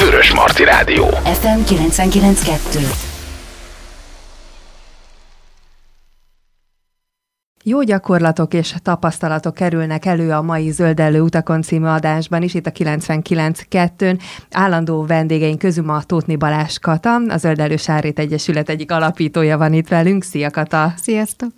Vörös Marti Rádió. FM 99.2 Jó gyakorlatok és tapasztalatok kerülnek elő a mai Zöldellő utakon című adásban is, itt a 99.2-n. Állandó vendégeink közül ma Tótni Balázs Kata, a Zöldellő Sárét Egyesület egyik alapítója van itt velünk. Szia Kata! Sziasztok!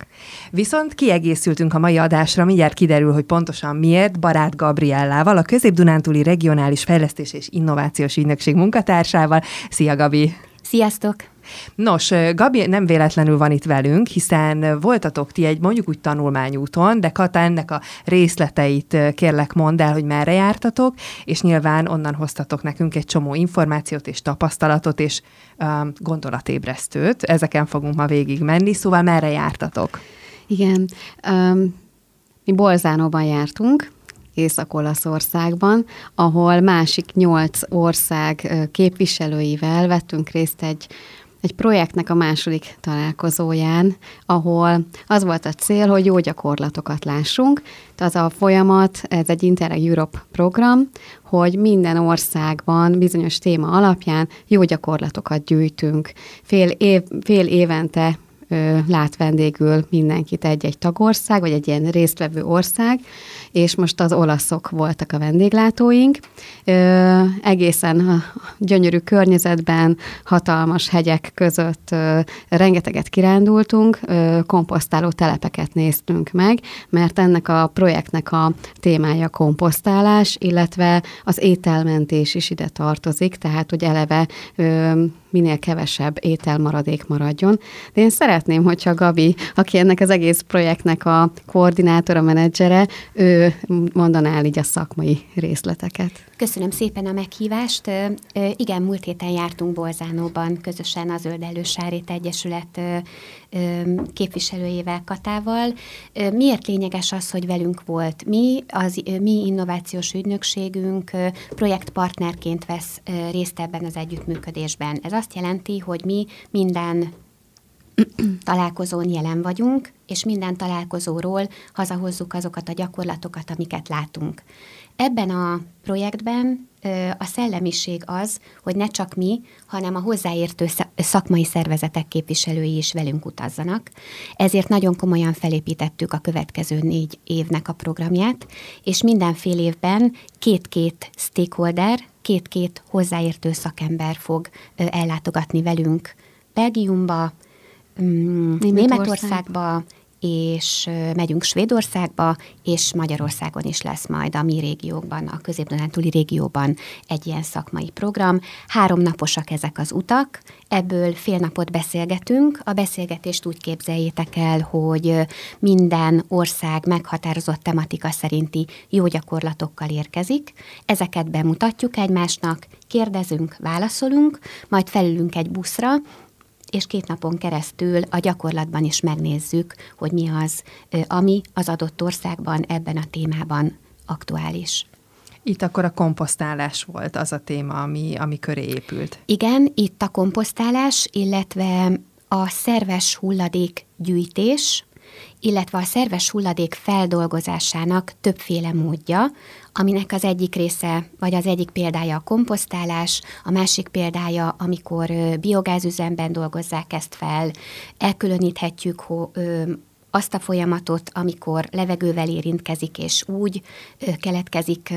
Viszont kiegészültünk a mai adásra, mindjárt kiderül, hogy pontosan miért, Barát Gabriellával, a Közép-Dunántúli Regionális Fejlesztés és Innovációs Ügynökség munkatársával. Szia Gabi! Sziasztok! Nos, Gabi nem véletlenül van itt velünk, hiszen voltatok ti egy mondjuk úgy tanulmányúton, de Kata ennek a részleteit kérlek mondd el, hogy merre jártatok, és nyilván onnan hoztatok nekünk egy csomó információt és tapasztalatot és um, gondolatébresztőt. Ezeken fogunk ma végig menni, szóval merre jártatok? Igen, um, mi Bolzánóban jártunk, Észak-Olaszországban, ahol másik nyolc ország képviselőivel vettünk részt egy egy projektnek a második találkozóján, ahol az volt a cél, hogy jó gyakorlatokat lássunk. Az a folyamat, ez egy Interreg Europe program, hogy minden országban bizonyos téma alapján jó gyakorlatokat gyűjtünk. Fél, év, fél évente lát vendégül mindenkit egy-egy tagország, vagy egy ilyen résztvevő ország, és most az olaszok voltak a vendéglátóink. Egészen a gyönyörű környezetben, hatalmas hegyek között rengeteget kirándultunk, ö, komposztáló telepeket néztünk meg, mert ennek a projektnek a témája komposztálás, illetve az ételmentés is ide tartozik, tehát hogy eleve minél kevesebb ételmaradék maradjon. De én szeretném, hogyha Gabi, aki ennek az egész projektnek a koordinátora, menedzsere, ő mondaná el így a szakmai részleteket. Köszönöm szépen a meghívást. Igen, múlt héten jártunk Bolzánóban közösen a Zöld Elősárét Egyesület képviselőjével, Katával. Miért lényeges az, hogy velünk volt? Mi, az mi innovációs ügynökségünk projektpartnerként vesz részt ebben az együttműködésben. Ez azt jelenti, hogy mi minden találkozón jelen vagyunk, és minden találkozóról hazahozzuk azokat a gyakorlatokat, amiket látunk. Ebben a projektben a szellemiség az, hogy ne csak mi, hanem a hozzáértő szakmai szervezetek képviselői is velünk utazzanak. Ezért nagyon komolyan felépítettük a következő négy évnek a programját, és minden fél évben két-két stakeholder, két-két hozzáértő szakember fog ellátogatni velünk Belgiumba, mm, Németországba, és megyünk Svédországba, és Magyarországon is lesz majd a mi régiókban, a közép régióban egy ilyen szakmai program. Három naposak ezek az utak, ebből fél napot beszélgetünk. A beszélgetést úgy képzeljétek el, hogy minden ország meghatározott tematika szerinti jó gyakorlatokkal érkezik. Ezeket bemutatjuk egymásnak, kérdezünk, válaszolunk, majd felülünk egy buszra, és két napon keresztül a gyakorlatban is megnézzük, hogy mi az, ami az adott országban ebben a témában aktuális. Itt akkor a komposztálás volt az a téma, ami, ami köré épült. Igen, itt a komposztálás, illetve a szerves hulladék gyűjtés, illetve a szerves hulladék feldolgozásának többféle módja, aminek az egyik része, vagy az egyik példája a komposztálás, a másik példája, amikor biogázüzemben dolgozzák ezt fel, elkülöníthetjük azt a folyamatot, amikor levegővel érintkezik, és úgy keletkezik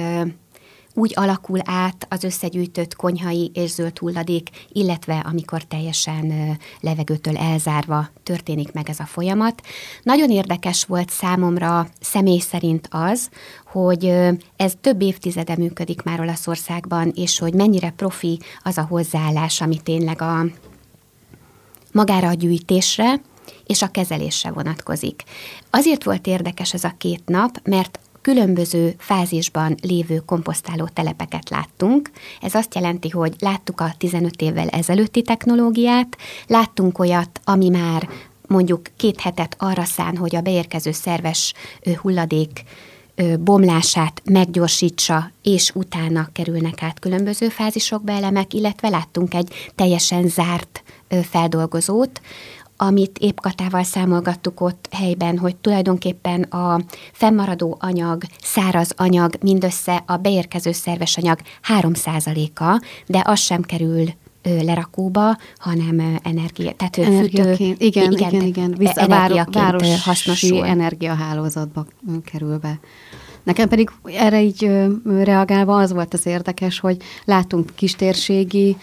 úgy alakul át az összegyűjtött konyhai és zöld hulladék, illetve amikor teljesen levegőtől elzárva történik meg ez a folyamat. Nagyon érdekes volt számomra személy szerint az, hogy ez több évtizede működik már Olaszországban, és hogy mennyire profi az a hozzáállás, ami tényleg a magára a gyűjtésre, és a kezelésre vonatkozik. Azért volt érdekes ez a két nap, mert különböző fázisban lévő komposztáló telepeket láttunk. Ez azt jelenti, hogy láttuk a 15 évvel ezelőtti technológiát, láttunk olyat, ami már mondjuk két hetet arra szán, hogy a beérkező szerves hulladék bomlását meggyorsítsa, és utána kerülnek át különböző fázisokba elemek, illetve láttunk egy teljesen zárt feldolgozót, amit épp Katával számolgattuk ott helyben, hogy tulajdonképpen a fennmaradó anyag, száraz anyag, mindössze a beérkező szerves anyag 3%-a, de az sem kerül lerakóba, hanem energia, tehát Energiaként, fűtő, igen, igen, igen, igen, vissza, energiaként városi hasznosul. energiahálózatba kerül be. Nekem pedig erre így reagálva az volt az érdekes, hogy látunk kistérségi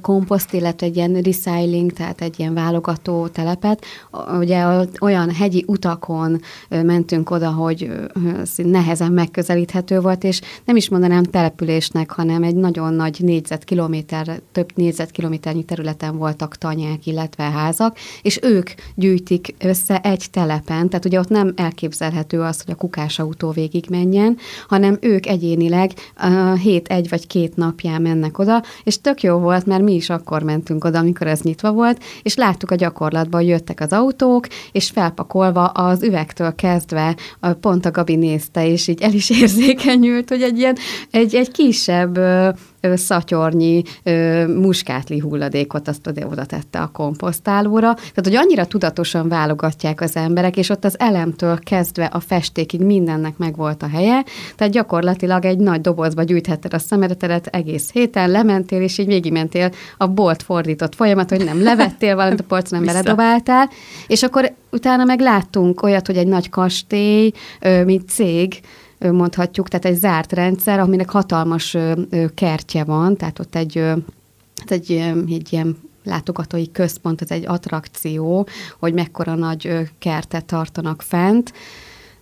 komposzt, illetve egy ilyen recycling, tehát egy ilyen válogató telepet. Ugye olyan hegyi utakon mentünk oda, hogy nehezen megközelíthető volt, és nem is mondanám településnek, hanem egy nagyon nagy négyzetkilométer, több négyzetkilométernyi területen voltak tanyák, illetve házak, és ők gyűjtik össze egy telepen, tehát ugye ott nem elképzelhető az, hogy a kukásautó végig menjen, hanem ők egyénileg hét egy vagy két napján mennek oda, és tök jó volt, mert mi is akkor mentünk oda, amikor ez nyitva volt, és láttuk a gyakorlatban, hogy jöttek az autók, és felpakolva az üvegtől kezdve pont a Gabi nézte, és így el is érzékenyült, hogy egy ilyen, egy, egy kisebb szatyornyi muskátli hulladékot azt oda, oda tette a komposztálóra. Tehát, hogy annyira tudatosan válogatják az emberek, és ott az elemtől kezdve a festékig mindennek megvolt a helye, tehát gyakorlatilag egy nagy dobozba gyűjthetted a szemetedet egész héten, lementél, és így végigmentél a bolt fordított folyamat, hogy nem levettél valamit a polcon, nem beledobáltál, és akkor utána meg láttunk olyat, hogy egy nagy kastély, mint cég, mondhatjuk, tehát egy zárt rendszer, aminek hatalmas kertje van, tehát ott egy, hát egy, egy ilyen látogatói központ, ez egy attrakció, hogy mekkora nagy kertet tartanak fent,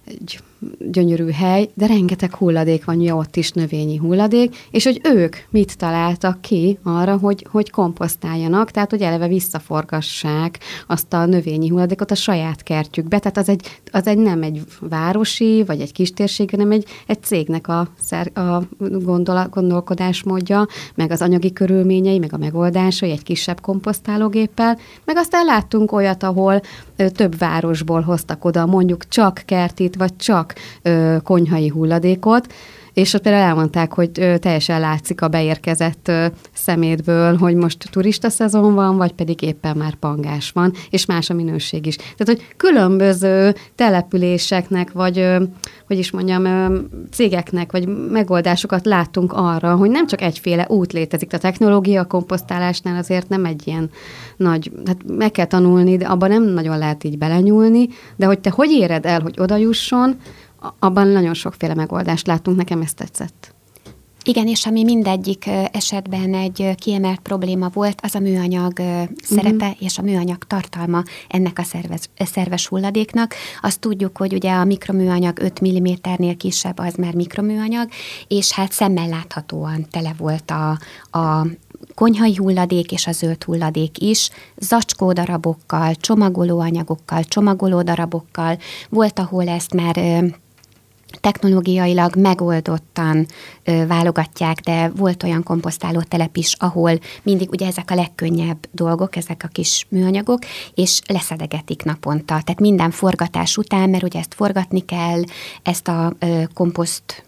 egy gyönyörű hely, de rengeteg hulladék van, jó, ott is növényi hulladék, és hogy ők mit találtak ki arra, hogy, hogy komposztáljanak, tehát hogy eleve visszaforgassák azt a növényi hulladékot a saját kertjükbe, tehát az egy, az egy nem egy városi, vagy egy kistérség, hanem egy, egy cégnek a, szer, a gondol, gondolkodásmódja, meg az anyagi körülményei, meg a megoldásai egy kisebb komposztálógéppel, meg aztán láttunk olyat, ahol több városból hoztak oda mondjuk csak kertit, vagy csak ö, konyhai hulladékot, és ott például elmondták, hogy ö, teljesen látszik a beérkezett ö, szemétből, hogy most turista szezon van, vagy pedig éppen már pangás van, és más a minőség is. Tehát, hogy különböző településeknek, vagy ö, hogy is mondjam, ö, cégeknek, vagy megoldásokat láttunk arra, hogy nem csak egyféle út létezik. A technológia a komposztálásnál azért nem egy ilyen nagy, hát meg kell tanulni, de abban nem nagyon lehet így belenyúlni, de hogy te hogy éred el, hogy oda jusson, abban nagyon sokféle megoldást látunk, nekem ezt tetszett. Igen, és ami mindegyik esetben egy kiemelt probléma volt, az a műanyag szerepe uh-huh. és a műanyag tartalma ennek a szervez, szerves hulladéknak. Azt tudjuk, hogy ugye a mikroműanyag 5 mm-nél kisebb, az már mikroműanyag, és hát szemmel láthatóan tele volt a, a konyhai hulladék és a zöld hulladék is, zacskódarabokkal, csomagolóanyagokkal, csomagolódarabokkal. Volt, ahol ezt már technológiailag megoldottan ö, válogatják, de volt olyan komposztáló telep is, ahol mindig ugye ezek a legkönnyebb dolgok, ezek a kis műanyagok, és leszedegetik naponta. Tehát minden forgatás után, mert ugye ezt forgatni kell, ezt a ö, komposzt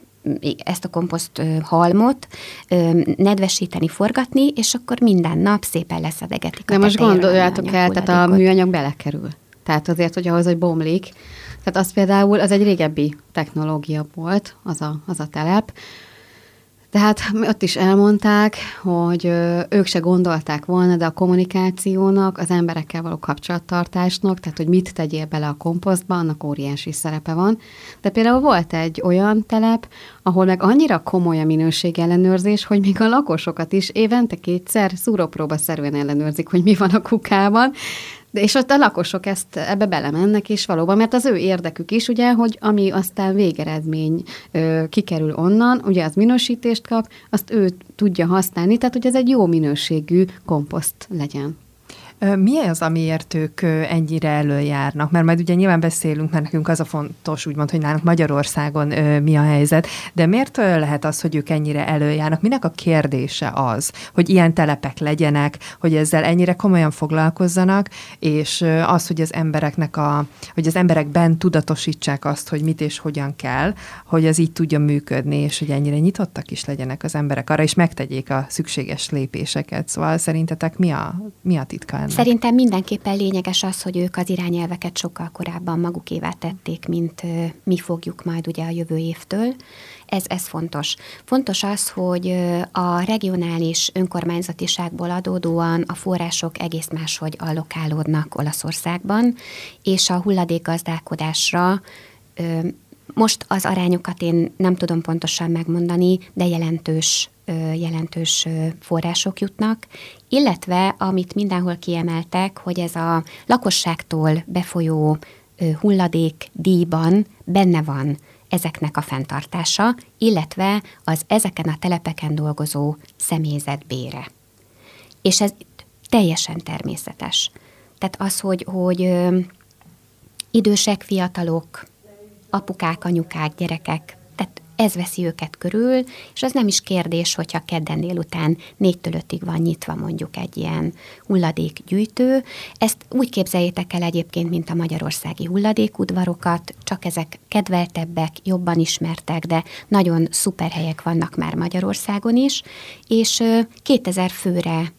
ezt a komposzt halmot nedvesíteni, forgatni, és akkor minden nap szépen leszedegetik. De most gondoljátok el, tehát a műanyag belekerül. Tehát azért, hogy ahhoz, hogy bomlik, tehát az például, az egy régebbi technológia volt, az a, az a telep, tehát ott is elmondták, hogy ők se gondolták volna, de a kommunikációnak, az emberekkel való kapcsolattartásnak, tehát hogy mit tegyél bele a komposztba, annak óriási szerepe van. De például volt egy olyan telep, ahol meg annyira komoly a minőségellenőrzés, hogy még a lakosokat is évente kétszer szúrópróba szerűen ellenőrzik, hogy mi van a kukában, de és ott a lakosok ezt ebbe belemennek, és valóban, mert az ő érdekük is, ugye, hogy ami aztán végeredmény ö, kikerül onnan, ugye az minősítést kap, azt ő tudja használni, tehát hogy ez egy jó minőségű komposzt legyen. Mi az, amiért ők ennyire előjárnak? Mert majd ugye nyilván beszélünk, mert nekünk az a fontos, úgymond, hogy nálunk Magyarországon mi a helyzet, de miért lehet az, hogy ők ennyire előjárnak? Minek a kérdése az, hogy ilyen telepek legyenek, hogy ezzel ennyire komolyan foglalkozzanak, és az, hogy az embereknek a, hogy az emberekben tudatosítsák azt, hogy mit és hogyan kell, hogy ez így tudja működni, és hogy ennyire nyitottak is legyenek az emberek arra, és megtegyék a szükséges lépéseket. Szóval szerintetek mi a, mi a titka felelnek. Szerintem mindenképpen lényeges az, hogy ők az irányelveket sokkal korábban magukévá tették, mint mi fogjuk majd ugye a jövő évtől. Ez, ez fontos. Fontos az, hogy a regionális önkormányzatiságból adódóan a források egész máshogy allokálódnak Olaszországban, és a hulladékgazdálkodásra most az arányokat én nem tudom pontosan megmondani, de jelentős, jelentős források jutnak, illetve amit mindenhol kiemeltek, hogy ez a lakosságtól befolyó hulladék díjban benne van ezeknek a fenntartása, illetve az ezeken a telepeken dolgozó személyzet bére. És ez teljesen természetes. Tehát az, hogy, hogy idősek, fiatalok, apukák, anyukák, gyerekek, ez veszi őket körül, és az nem is kérdés, hogyha kedden délután négytől ötig van nyitva mondjuk egy ilyen hulladékgyűjtő. Ezt úgy képzeljétek el egyébként, mint a magyarországi hulladékudvarokat, csak ezek kedveltebbek, jobban ismertek, de nagyon szuper helyek vannak már Magyarországon is, és 2000 főre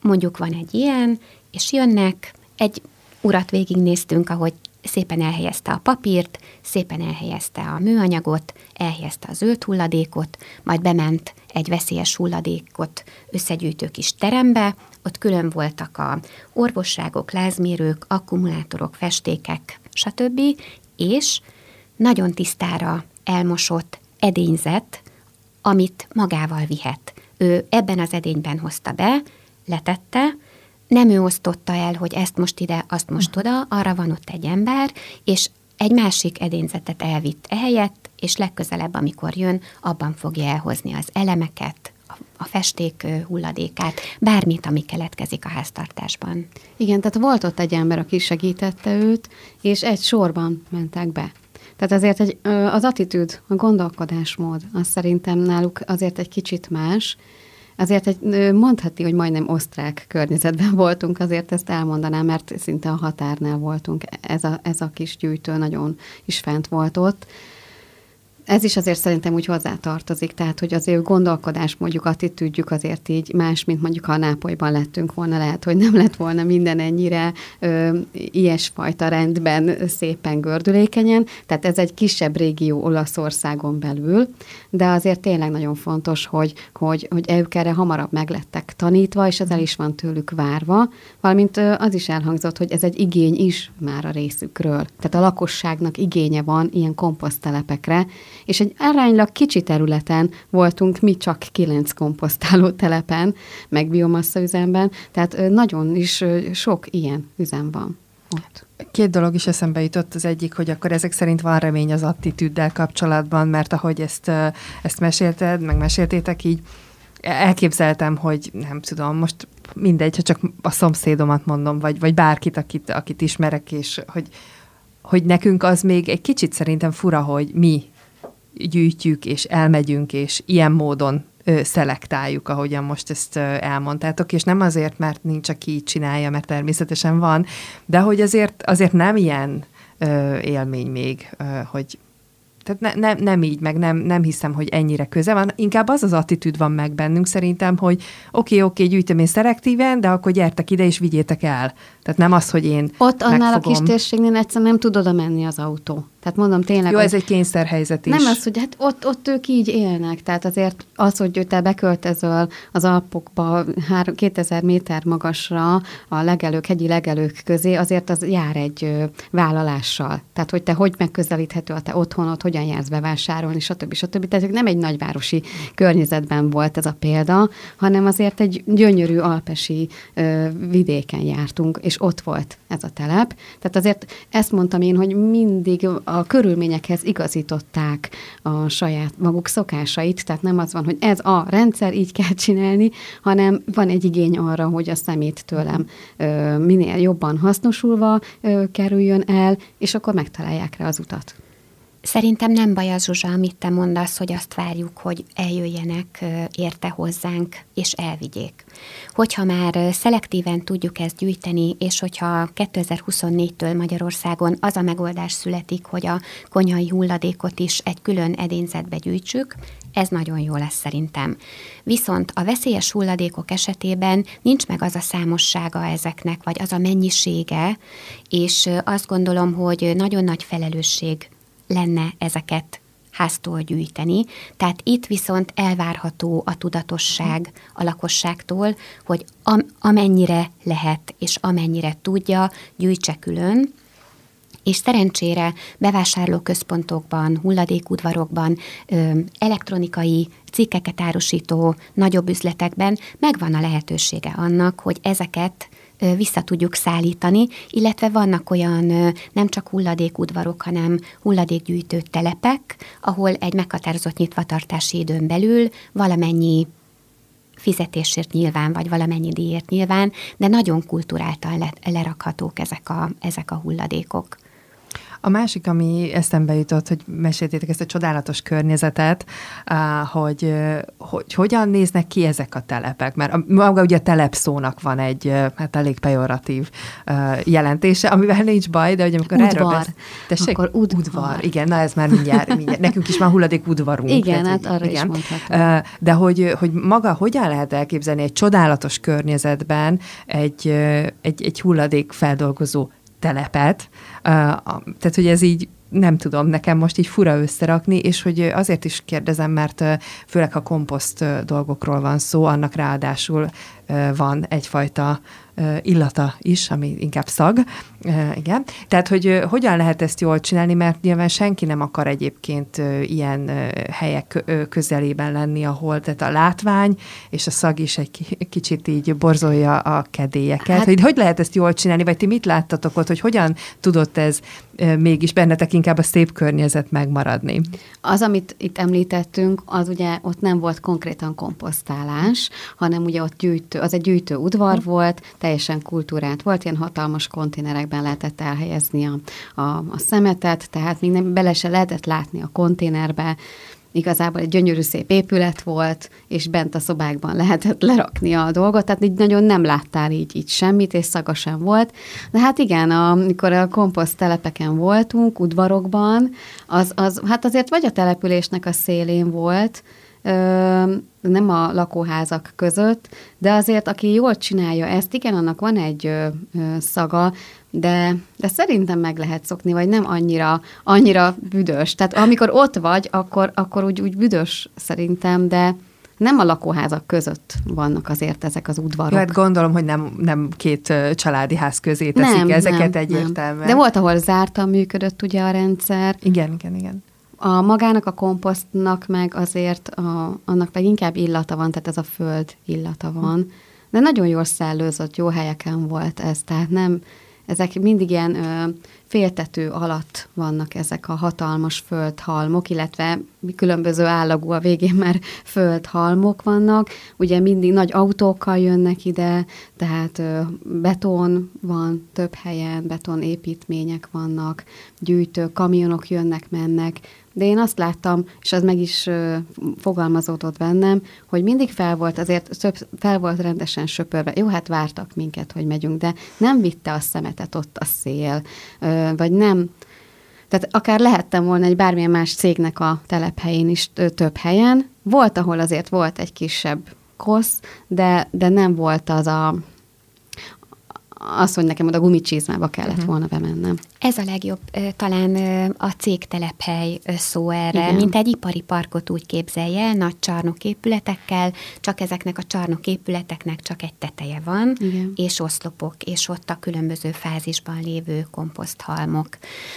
mondjuk van egy ilyen, és jönnek, egy urat végignéztünk, ahogy szépen elhelyezte a papírt, szépen elhelyezte a műanyagot, elhelyezte a zöld hulladékot, majd bement egy veszélyes hulladékot összegyűjtő kis terembe, ott külön voltak a orvosságok, lázmérők, akkumulátorok, festékek, stb., és nagyon tisztára elmosott edényzet, amit magával vihet. Ő ebben az edényben hozta be, letette, nem ő osztotta el, hogy ezt most ide, azt most oda, arra van ott egy ember, és egy másik edényzetet elvitt ehelyett, és legközelebb, amikor jön, abban fogja elhozni az elemeket, a festék hulladékát, bármit, ami keletkezik a háztartásban. Igen, tehát volt ott egy ember, aki segítette őt, és egy sorban mentek be. Tehát azért egy, az attitűd, a gondolkodásmód, az szerintem náluk azért egy kicsit más, Azért egy, mondhatni, hogy majdnem osztrák környezetben voltunk, azért ezt elmondanám, mert szinte a határnál voltunk. Ez a, ez a kis gyűjtő nagyon is fent volt ott ez is azért szerintem úgy hozzátartozik, tehát hogy azért gondolkodás, mondjuk attitűdjük azért így más, mint mondjuk ha a Nápolyban lettünk volna, lehet, hogy nem lett volna minden ennyire ö, ilyesfajta rendben szépen gördülékenyen, tehát ez egy kisebb régió Olaszországon belül, de azért tényleg nagyon fontos, hogy, hogy, hogy ők erre hamarabb meglettek tanítva, és ez el is van tőlük várva, valamint az is elhangzott, hogy ez egy igény is már a részükről. Tehát a lakosságnak igénye van ilyen komposztelepekre, és egy aránylag kicsi területen voltunk mi csak kilenc komposztáló telepen, meg biomassa üzemben, tehát nagyon is sok ilyen üzem van ott. Két dolog is eszembe jutott. Az egyik, hogy akkor ezek szerint van remény az attitűddel kapcsolatban, mert ahogy ezt, ezt mesélted, meg meséltétek így, elképzeltem, hogy nem tudom, most mindegy, ha csak a szomszédomat mondom, vagy, vagy bárkit, akit, akit ismerek, és hogy, hogy nekünk az még egy kicsit szerintem fura, hogy mi gyűjtjük, és elmegyünk, és ilyen módon szelektáljuk, ahogyan most ezt elmondtátok, és nem azért, mert nincs, aki így csinálja, mert természetesen van, de hogy azért, azért nem ilyen ö, élmény még, ö, hogy tehát ne, ne, nem így, meg nem, nem hiszem, hogy ennyire köze van. Inkább az az attitűd van meg bennünk szerintem, hogy oké, okay, oké, okay, gyűjtöm én szelektíven, de akkor gyertek ide és vigyétek el. Tehát nem az, hogy én Ott annál megfogom. a kis térségnél egyszerűen nem tud oda menni az autó. Tehát mondom tényleg... Jó, ez egy kényszerhelyzet is. Nem az, hogy hát ott, ott ők így élnek. Tehát azért az, hogy te beköltözöl az Alpokba 2000 méter magasra a legelők, hegyi legelők közé, azért az jár egy vállalással. Tehát, hogy te hogy megközelíthető a te otthonod, hogyan jársz bevásárolni, stb. stb. Tehát nem egy nagyvárosi környezetben volt ez a példa, hanem azért egy gyönyörű alpesi ö, vidéken jártunk, és ott volt ez a telep. Tehát azért ezt mondtam én, hogy mindig a körülményekhez igazították a saját maguk szokásait, tehát nem az van, hogy ez a rendszer, így kell csinálni, hanem van egy igény arra, hogy a szemét tőlem ö, minél jobban hasznosulva ö, kerüljön el, és akkor megtalálják rá az utat. Szerintem nem baj az, Zsuzsa, amit te mondasz, hogy azt várjuk, hogy eljöjjenek érte hozzánk, és elvigyék. Hogyha már szelektíven tudjuk ezt gyűjteni, és hogyha 2024-től Magyarországon az a megoldás születik, hogy a konyhai hulladékot is egy külön edényzetbe gyűjtsük, ez nagyon jó lesz szerintem. Viszont a veszélyes hulladékok esetében nincs meg az a számossága ezeknek, vagy az a mennyisége, és azt gondolom, hogy nagyon nagy felelősség lenne ezeket háztól gyűjteni. Tehát itt viszont elvárható a tudatosság a lakosságtól, hogy am- amennyire lehet és amennyire tudja, gyűjtse külön, és szerencsére bevásárlóközpontokban, hulladékudvarokban, elektronikai cikkeket árusító nagyobb üzletekben megvan a lehetősége annak, hogy ezeket vissza tudjuk szállítani, illetve vannak olyan nem csak hulladékudvarok, hanem hulladékgyűjtő telepek, ahol egy meghatározott nyitvatartási időn belül valamennyi fizetésért nyilván, vagy valamennyi díjért nyilván, de nagyon kulturáltan lerakhatók ezek a, ezek a hulladékok. A másik, ami eszembe jutott, hogy meséltétek ezt a csodálatos környezetet, hogy, hogy hogyan néznek ki ezek a telepek, mert a, maga ugye a telepszónak van egy hát elég pejoratív jelentése, amivel nincs baj, de hogy amikor udvar. erről besz... Tessék, Akkor udvar. udvar. Igen, na ez már mindjárt, mindjárt. nekünk is van hulladék udvarunk. Igen, tehát, hát arra igen. is mondhatom. De hogy, hogy maga hogyan lehet elképzelni egy csodálatos környezetben egy, egy, egy hulladék feldolgozó telepet, tehát hogy ez így nem tudom, nekem most így fura összerakni, és hogy azért is kérdezem, mert főleg ha komposzt dolgokról van szó, annak ráadásul van egyfajta illata is, ami inkább szag. Igen. Tehát, hogy hogyan lehet ezt jól csinálni, mert nyilván senki nem akar egyébként ilyen helyek közelében lenni, ahol tehát a látvány és a szag is egy kicsit így borzolja a kedélyeket. Hát, hogy, hogy lehet ezt jól csinálni, vagy ti mit láttatok ott, hogy hogyan tudott ez mégis bennetek inkább a szép környezet megmaradni? Az, amit itt említettünk, az ugye ott nem volt konkrétan komposztálás, hanem ugye ott gyűjtő, az egy gyűjtő udvar volt, teljesen kultúrát volt, ilyen hatalmas konténerekben lehetett elhelyezni a, a, a szemetet, tehát még nem, bele se lehetett látni a konténerbe, igazából egy gyönyörű szép épület volt, és bent a szobákban lehetett lerakni a dolgot, tehát így nagyon nem láttál így, így semmit, és szaga sem volt. De hát igen, amikor a komposzt telepeken voltunk, udvarokban, az, az, hát azért vagy a településnek a szélén volt, nem a lakóházak között, de azért, aki jól csinálja ezt, igen, annak van egy ö, ö, szaga, de, de szerintem meg lehet szokni, vagy nem annyira, annyira büdös. Tehát amikor ott vagy, akkor, akkor úgy, úgy büdös szerintem, de nem a lakóházak között vannak azért ezek az udvarok. Jó, hát gondolom, hogy nem, nem két családi ház közé teszik nem, ezeket nem, egyértelműen. Nem. De volt, ahol zártan működött ugye a rendszer. Igen, igen, igen. A magának a komposztnak meg azért, a, annak meg inkább illata van, tehát ez a föld illata van. De nagyon jól szellőzött, jó helyeken volt ez, tehát nem, ezek mindig ilyen ö, féltető alatt vannak ezek a hatalmas földhalmok, illetve különböző állagú a végén már földhalmok vannak. Ugye mindig nagy autókkal jönnek ide, tehát ö, beton van több helyen, betonépítmények vannak, gyűjtő kamionok jönnek, mennek, de én azt láttam, és az meg is uh, fogalmazódott bennem, hogy mindig fel volt, azért több, fel volt rendesen söpörve. Jó, hát vártak minket, hogy megyünk, de nem vitte a szemetet ott a szél, uh, vagy nem, tehát akár lehettem volna egy bármilyen más cégnek a telephelyén is több helyen. Volt, ahol azért volt egy kisebb kosz, de, de nem volt az a az, hogy nekem oda gumicsizmába kellett uh-huh. volna bemennem. Ez a legjobb, talán a cégtelephely szó erre, Igen. mint egy ipari parkot úgy képzelje el, nagy csarnoképületekkel, csak ezeknek a csarnoképületeknek csak egy teteje van, Igen. és oszlopok, és ott a különböző fázisban lévő komposzthalmok.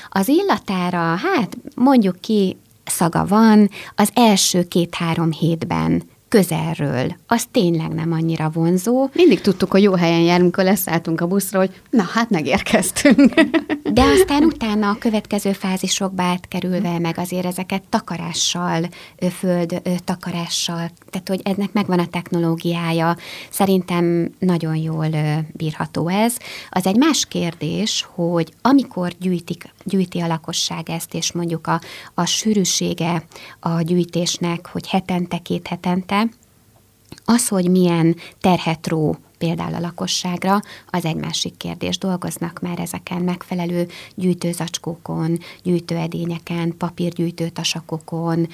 Az illatára, hát mondjuk ki, szaga van, az első két-három hétben közelről. Az tényleg nem annyira vonzó. Mindig tudtuk, hogy jó helyen járunk, amikor leszálltunk a buszról, hogy na hát megérkeztünk. De aztán utána a következő fázisokba átkerülve meg azért ezeket takarással, föld takarással, tehát hogy ennek megvan a technológiája. Szerintem nagyon jól bírható ez. Az egy más kérdés, hogy amikor gyűjtik gyűjti a lakosság ezt, és mondjuk a, a sűrűsége a gyűjtésnek, hogy hetente, két hetente, az, hogy milyen terhet ró például a lakosságra, az egy másik kérdés. Dolgoznak már ezeken megfelelő gyűjtőzacskókon, gyűjtőedényeken, papírgyűjtőtasakokon,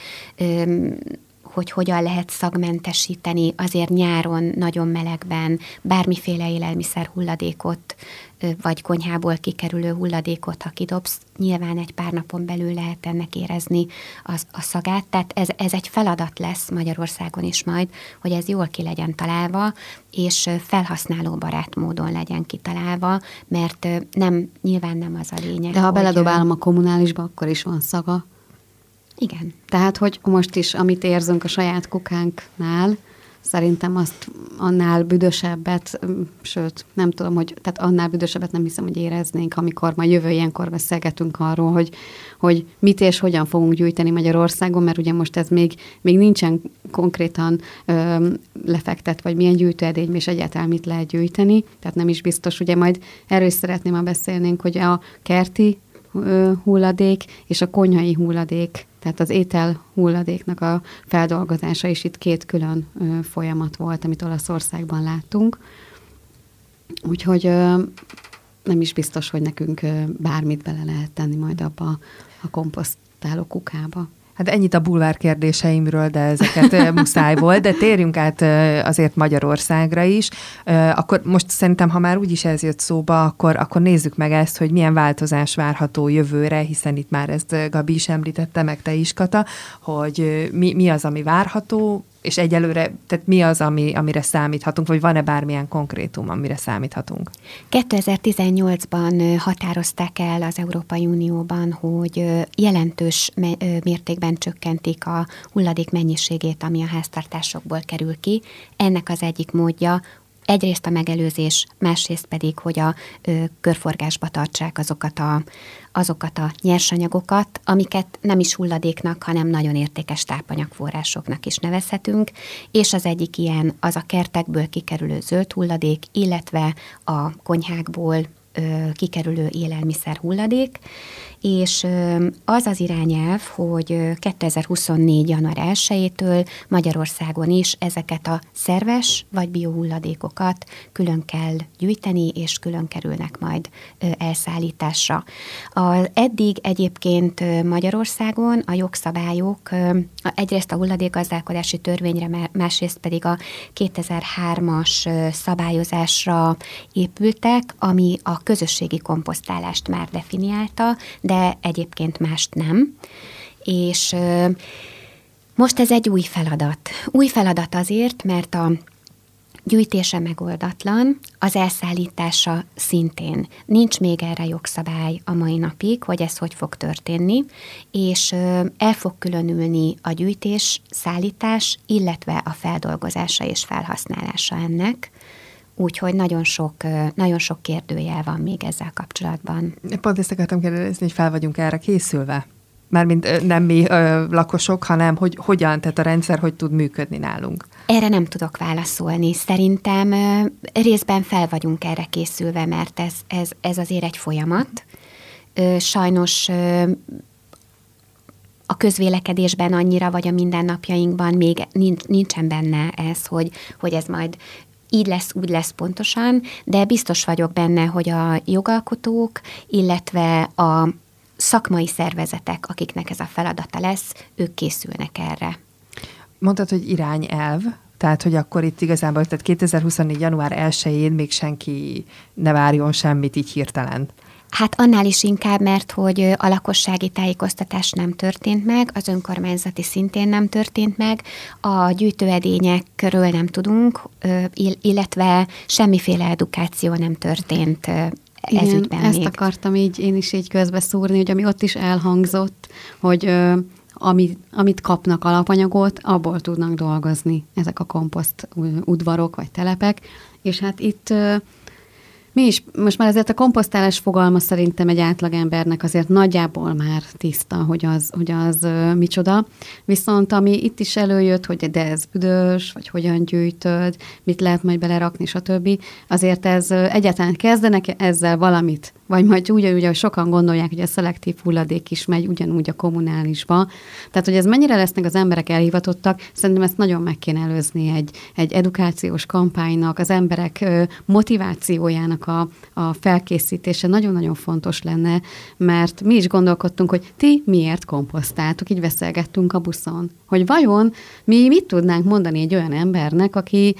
hogy hogyan lehet szagmentesíteni azért nyáron nagyon melegben bármiféle élelmiszer hulladékot, vagy konyhából kikerülő hulladékot, ha kidobsz, nyilván egy pár napon belül lehet ennek érezni az, a szagát. Tehát ez, ez egy feladat lesz Magyarországon is majd, hogy ez jól ki legyen találva, és felhasználó barát módon legyen kitalálva, mert nem, nyilván nem az a lényeg. De ha beledobálom a kommunálisba, akkor is van szaga. Igen. Tehát, hogy most is, amit érzünk a saját kukánknál, szerintem azt annál büdösebbet, sőt, nem tudom, hogy, tehát annál büdösebbet nem hiszem, hogy éreznénk, amikor majd jövő ilyenkor beszélgetünk arról, hogy, hogy mit és hogyan fogunk gyűjteni Magyarországon, mert ugye most ez még, még nincsen konkrétan ö, lefektet, vagy milyen gyűjtőedény, és egyáltalán mit lehet gyűjteni, tehát nem is biztos, ugye majd erről is szeretném, ha beszélnénk, hogy a kerti hulladék és a konyhai hulladék, tehát az étel hulladéknak a feldolgozása is itt két külön folyamat volt, amit Olaszországban láttunk. Úgyhogy nem is biztos, hogy nekünk bármit bele lehet tenni majd abba a komposztáló kukába. Hát ennyit a bulvár kérdéseimről, de ezeket muszáj volt, de térjünk át azért Magyarországra is. Akkor most szerintem, ha már úgyis ez jött szóba, akkor, akkor nézzük meg ezt, hogy milyen változás várható jövőre, hiszen itt már ezt Gabi is említette, meg te is, Kata, hogy mi, mi az, ami várható, és egyelőre, tehát mi az, ami, amire számíthatunk, vagy van-e bármilyen konkrétum, amire számíthatunk? 2018-ban határozták el az Európai Unióban, hogy jelentős mértékben csökkentik a hulladék mennyiségét, ami a háztartásokból kerül ki. Ennek az egyik módja egyrészt a megelőzés, másrészt pedig, hogy a ö, körforgásba tartsák azokat a, azokat a nyersanyagokat, amiket nem is hulladéknak, hanem nagyon értékes tápanyagforrásoknak is nevezhetünk, és az egyik ilyen az a kertekből kikerülő zöld hulladék, illetve a konyhákból ö, kikerülő élelmiszer hulladék, és az az irányelv, hogy 2024. január 1-től Magyarországon is ezeket a szerves vagy biohulladékokat külön kell gyűjteni, és külön kerülnek majd elszállításra. Az eddig egyébként Magyarországon a jogszabályok egyrészt a hulladékgazdálkodási törvényre, másrészt pedig a 2003-as szabályozásra épültek, ami a közösségi komposztálást már definiálta, de de egyébként mást nem. És most ez egy új feladat. Új feladat azért, mert a gyűjtése megoldatlan, az elszállítása szintén. Nincs még erre jogszabály a mai napig, hogy ez hogy fog történni, és el fog különülni a gyűjtés, szállítás, illetve a feldolgozása és felhasználása ennek. Úgyhogy nagyon sok, nagyon sok kérdőjel van még ezzel kapcsolatban. Pont ezt akartam kérdezni, hogy fel vagyunk erre készülve? Mármint nem mi ö, lakosok, hanem hogy hogyan, tehát a rendszer hogy tud működni nálunk? Erre nem tudok válaszolni. Szerintem ö, részben fel vagyunk erre készülve, mert ez, ez, ez azért egy folyamat. Ö, sajnos ö, a közvélekedésben annyira, vagy a mindennapjainkban még nincs, nincsen benne ez, hogy, hogy ez majd így lesz, úgy lesz pontosan, de biztos vagyok benne, hogy a jogalkotók, illetve a szakmai szervezetek, akiknek ez a feladata lesz, ők készülnek erre. Mondtad, hogy irányelv, tehát, hogy akkor itt igazából, tehát 2024. január 1-én még senki ne várjon semmit így hirtelen. Hát annál is inkább, mert hogy a lakossági tájékoztatás nem történt meg, az önkormányzati szintén nem történt meg, a gyűjtőedényekről nem tudunk, illetve semmiféle edukáció nem történt ez Igen, ügyben ezt még. akartam így, én is így közbeszúrni, hogy ami ott is elhangzott, hogy ö, amit, amit kapnak alapanyagot, abból tudnak dolgozni ezek a komposzt udvarok vagy telepek, és hát itt ö, Mi is, most már azért a komposztálás fogalma szerintem egy átlagembernek azért nagyjából már tiszta, hogy az, hogy az uh, micsoda. Viszont ami itt is előjött, hogy de ez büdös, vagy hogyan gyűjtöd, mit lehet majd belerakni, stb. Azért ez uh, egyáltalán kezdenek ezzel valamit vagy majd úgy, úgy, hogy sokan gondolják, hogy a szelektív hulladék is megy ugyanúgy a kommunálisba. Tehát, hogy ez mennyire lesznek az emberek elhivatottak, szerintem ezt nagyon meg kéne előzni egy, egy edukációs kampánynak, az emberek motivációjának a, a felkészítése nagyon-nagyon fontos lenne, mert mi is gondolkodtunk, hogy ti miért komposztáltuk, így beszélgettünk a buszon, hogy vajon mi mit tudnánk mondani egy olyan embernek, aki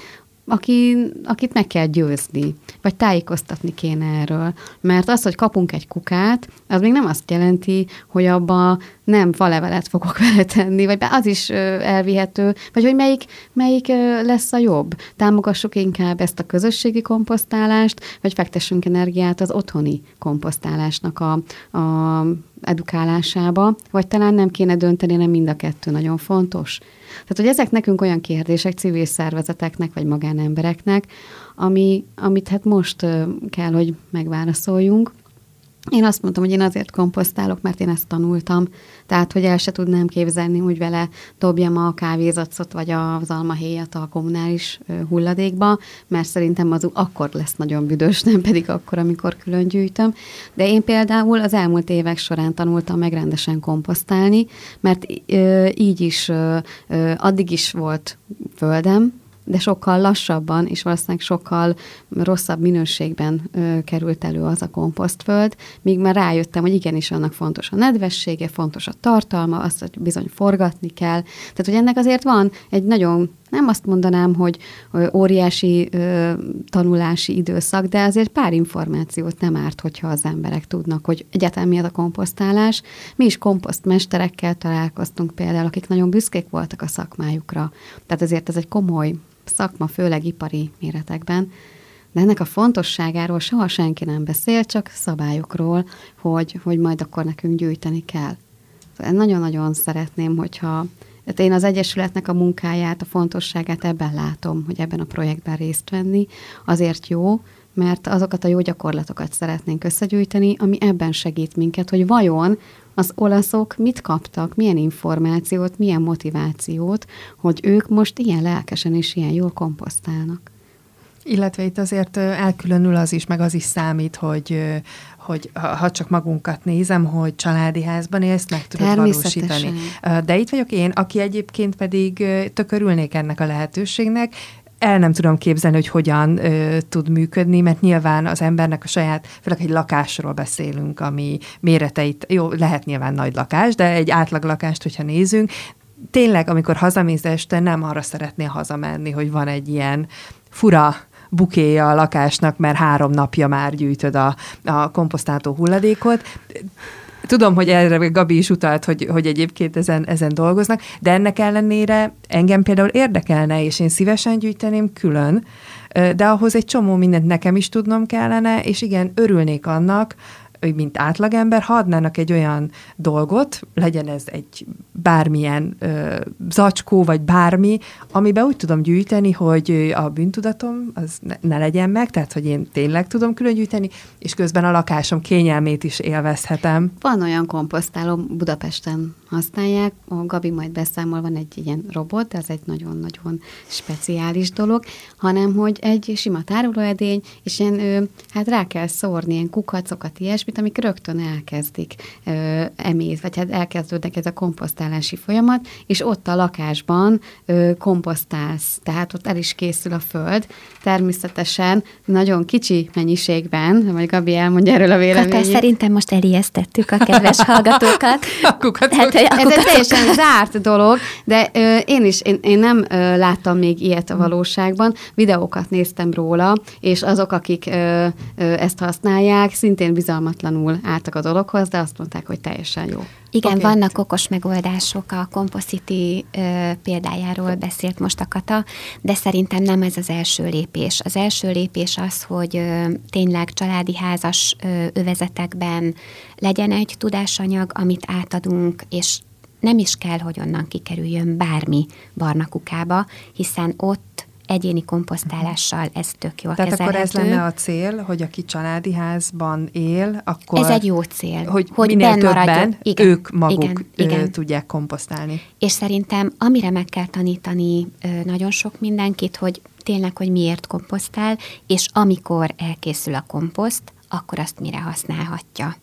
aki, akit meg kell győzni, vagy tájékoztatni kéne erről. Mert az, hogy kapunk egy kukát, az még nem azt jelenti, hogy abba nem falevelet fogok vele tenni, vagy az is elvihető, vagy hogy melyik, melyik lesz a jobb. Támogassuk inkább ezt a közösségi komposztálást, vagy fektessünk energiát az otthoni komposztálásnak a, a edukálásába, vagy talán nem kéne dönteni, nem mind a kettő nagyon fontos. Tehát, hogy ezek nekünk olyan kérdések civil szervezeteknek, vagy magánembereknek, ami, amit hát most kell, hogy megválaszoljunk. Én azt mondtam, hogy én azért komposztálok, mert én ezt tanultam. Tehát, hogy el se tudnám képzelni, hogy vele dobjam a kávézacot vagy az almahéjat a kommunális hulladékba, mert szerintem az akkor lesz nagyon büdös, nem pedig akkor, amikor külön gyűjtöm. De én például az elmúlt évek során tanultam meg rendesen komposztálni, mert így is, addig is volt földem, de sokkal lassabban, és valószínűleg sokkal rosszabb minőségben ö, került elő az a komposztföld, míg már rájöttem, hogy igenis annak fontos a nedvessége, fontos a tartalma, azt, hogy bizony forgatni kell. Tehát, hogy ennek azért van egy nagyon nem azt mondanám, hogy óriási ö, tanulási időszak, de azért pár információt nem árt, hogyha az emberek tudnak, hogy egyáltalán mi az a komposztálás. Mi is komposztmesterekkel találkoztunk például, akik nagyon büszkék voltak a szakmájukra. Tehát ezért ez egy komoly szakma, főleg ipari méretekben. De ennek a fontosságáról soha senki nem beszél, csak szabályokról, hogy, hogy majd akkor nekünk gyűjteni kell. Nagyon-nagyon szeretném, hogyha tehát én az Egyesületnek a munkáját, a fontosságát ebben látom, hogy ebben a projektben részt venni. Azért jó, mert azokat a jó gyakorlatokat szeretnénk összegyűjteni, ami ebben segít minket, hogy vajon az olaszok mit kaptak, milyen információt, milyen motivációt, hogy ők most ilyen lelkesen és ilyen jól komposztálnak. Illetve itt azért elkülönül az is, meg az is számít, hogy, hogy ha csak magunkat nézem, hogy családi házban élsz, meg tudod valósítani. De itt vagyok én, aki egyébként pedig tökörülnék ennek a lehetőségnek, el nem tudom képzelni, hogy hogyan ö, tud működni, mert nyilván az embernek a saját, főleg egy lakásról beszélünk, ami méreteit, jó, lehet nyilván nagy lakás, de egy átlag lakást, hogyha nézünk, tényleg, amikor hazamész este, nem arra szeretnél hazamenni, hogy van egy ilyen fura bukéja a lakásnak, mert három napja már gyűjtöd a, a komposztáltó hulladékot. Tudom, hogy erre Gabi is utalt, hogy, hogy egyébként ezen, ezen dolgoznak, de ennek ellenére engem például érdekelne, és én szívesen gyűjteném külön, de ahhoz egy csomó mindent nekem is tudnom kellene, és igen, örülnék annak, mint átlagember, ha adnának egy olyan dolgot, legyen ez egy bármilyen ö, zacskó, vagy bármi, amiben úgy tudom gyűjteni, hogy a bűntudatom az ne, ne legyen meg, tehát hogy én tényleg tudom külön gyűjteni, és közben a lakásom kényelmét is élvezhetem. Van olyan komposztáló, Budapesten használják, a Gabi majd beszámol, van egy ilyen robot, ez egy nagyon-nagyon speciális dolog, hanem hogy egy sima tárolóedény, és ilyen, hát rá kell szórni ilyen kukacokat, ilyesmi, valamit, amik rögtön elkezdik ö, emész, vagy hát elkezdődnek ez a komposztálási folyamat, és ott a lakásban ö, komposztálsz, tehát ott el is készül a föld. Természetesen nagyon kicsi mennyiségben, vagy Gabi elmondja erről a véleményét. Kata, szerintem most elijesztettük a kedves hallgatókat. a hát, ez egy teljesen zárt dolog, de ö, én is, én, én nem ö, láttam még ilyet a valóságban. Videókat néztem róla, és azok, akik ö, ö, ezt használják, szintén bizalmatlan váratlanul álltak a dologhoz, de azt mondták, hogy teljesen jó. Igen, okay. vannak okos megoldások, a Compositi ö, példájáról beszélt most a Kata, de szerintem nem ez az első lépés. Az első lépés az, hogy ö, tényleg családi házas ö, övezetekben legyen egy tudásanyag, amit átadunk, és nem is kell, hogy onnan kikerüljön bármi barna kukába, hiszen ott egyéni komposztálással ez tök jól Tehát kezelhető. akkor ez lenne a cél, hogy aki családi házban él, akkor... Ez egy jó cél. Hogy, hogy minél többen. Igen, ők maguk igen, igen. tudják komposztálni. És szerintem amire meg kell tanítani nagyon sok mindenkit, hogy tényleg, hogy miért komposztál, és amikor elkészül a komposzt, akkor azt mire használhatja.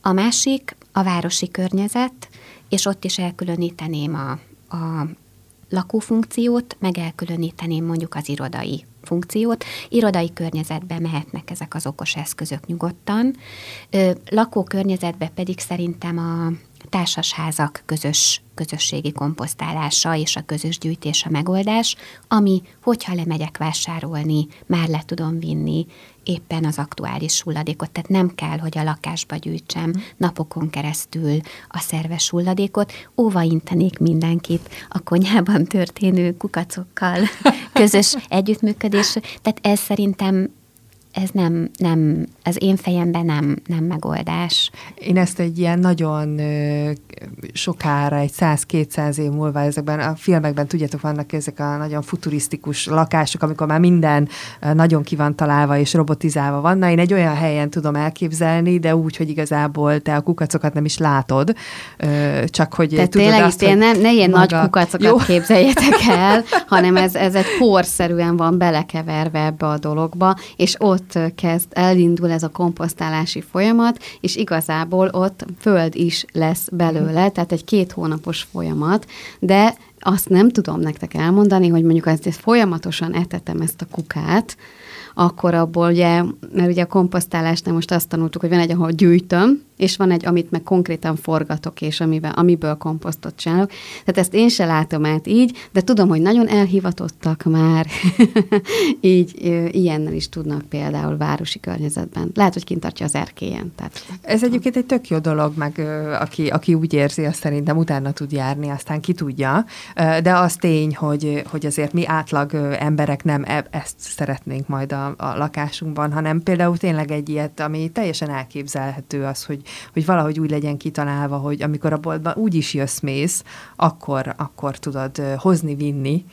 A másik a városi környezet, és ott is elkülöníteném a, a lakófunkciót, meg elkülöníteném mondjuk az irodai funkciót. Irodai környezetbe mehetnek ezek az okos eszközök nyugodtan. Lakókörnyezetbe pedig szerintem a társasházak közös közösségi komposztálása és a közös gyűjtés a megoldás, ami, hogyha lemegyek vásárolni, már le tudom vinni éppen az aktuális hulladékot. Tehát nem kell, hogy a lakásba gyűjtsem napokon keresztül a szerves hulladékot. Óva intenék mindenkit a konyhában történő kukacokkal közös együttműködés. Tehát ez szerintem ez nem, nem, az én fejemben nem, nem megoldás. Én ezt egy ilyen nagyon sokára, egy 100-200 év múlva ezekben a filmekben, tudjátok, vannak ezek a nagyon futurisztikus lakások, amikor már minden nagyon ki van találva és robotizálva van. Na, én egy olyan helyen tudom elképzelni, de úgy, hogy igazából te a kukacokat nem is látod, csak hogy Tehát tudod tényleg azt, hogy nem, ne ilyen maga... nagy kukacokat. Jó. képzeljetek el, hanem ez, ez egy porszerűen van belekeverve ebbe a dologba, és ott kezd, elindul ez a komposztálási folyamat, és igazából ott föld is lesz belőle, tehát egy két hónapos folyamat, de azt nem tudom nektek elmondani, hogy mondjuk ezt, ezt folyamatosan etetem ezt a kukát, akkor abból ugye, mert ugye a komposztálásnál most azt tanultuk, hogy van egy, ahol gyűjtöm, és van egy, amit meg konkrétan forgatok, és amivel, amiből komposztot csinálok. Tehát ezt én se látom át így, de tudom, hogy nagyon elhivatottak már, így ilyennel is tudnak például városi környezetben. Lehet, hogy kint tartja az erkélyen. Tehát, Ez egyébként egy tök jó dolog, meg aki, aki úgy érzi, azt szerintem utána tud járni, aztán ki tudja. De az tény, hogy, hogy azért mi átlag emberek nem e- ezt szeretnénk majd a, a lakásunkban, hanem például tényleg egy ilyet, ami teljesen elképzelhető az, hogy, hogy valahogy úgy legyen kitalálva, hogy amikor a boltban úgy is jössz, mész, akkor, akkor tudod hozni, vinni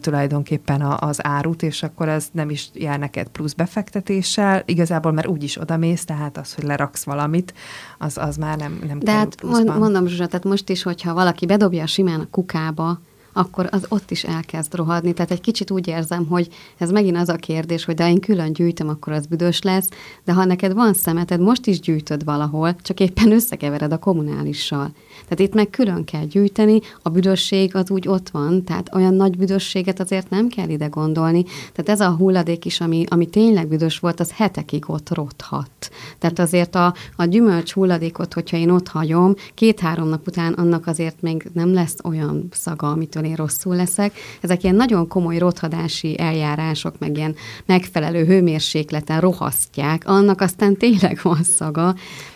tulajdonképpen az árut, és akkor ez nem is jár neked plusz befektetéssel, igazából, mert úgy is oda mész, tehát az, hogy leraksz valamit, az, az már nem, nem De hát mond- mondom, Zsuzsa, tehát most is, hogyha valaki bedobja simán a kukába, akkor az ott is elkezd rohadni. Tehát egy kicsit úgy érzem, hogy ez megint az a kérdés, hogy de én külön gyűjtöm, akkor az büdös lesz, de ha neked van szemeted, most is gyűjtöd valahol, csak éppen összekevered a kommunálissal. Tehát itt meg külön kell gyűjteni, a büdösség az úgy ott van, tehát olyan nagy büdösséget azért nem kell ide gondolni. Tehát ez a hulladék is, ami, ami tényleg büdös volt, az hetekig ott rothat. Tehát azért a, a gyümölcs hulladékot, hogyha én ott hagyom, két-három nap után annak azért még nem lesz olyan szaga, amitől én rosszul leszek. Ezek ilyen nagyon komoly rothadási eljárások, meg ilyen megfelelő hőmérsékleten rohasztják, annak aztán tényleg van szaga.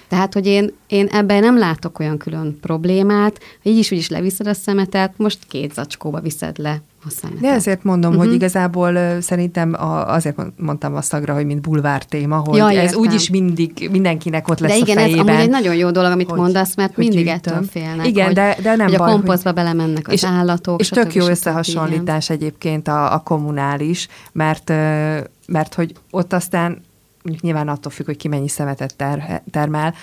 Tehát, hogy én, én ebben nem látok olyan külön problémát, így is úgy is leviszed a szemetet, most két zacskóba viszed le szemetet. De ezért mondom, uh-huh. Mhm. hogy igazából ö, szerintem a, azért mond- mondtam a szagra, hogy mint bulvár téma, hogy Ja, ez úgyis mindig mindenkinek ott lesz De igen, a ez fejében. amúgy egy nagyon jó dolog, amit hogy- mondasz, mert hogy mindig gyűjtöm. ettől félnek. Igen, hogy, de, de nem hogy baj, a komposztba belemennek az és, állatok. És tök jó stb. összehasonlítás egyébként a, a kommunális, mert, mert hogy ott aztán nyilván attól függ, hogy ki mennyi szemetet ter, termel,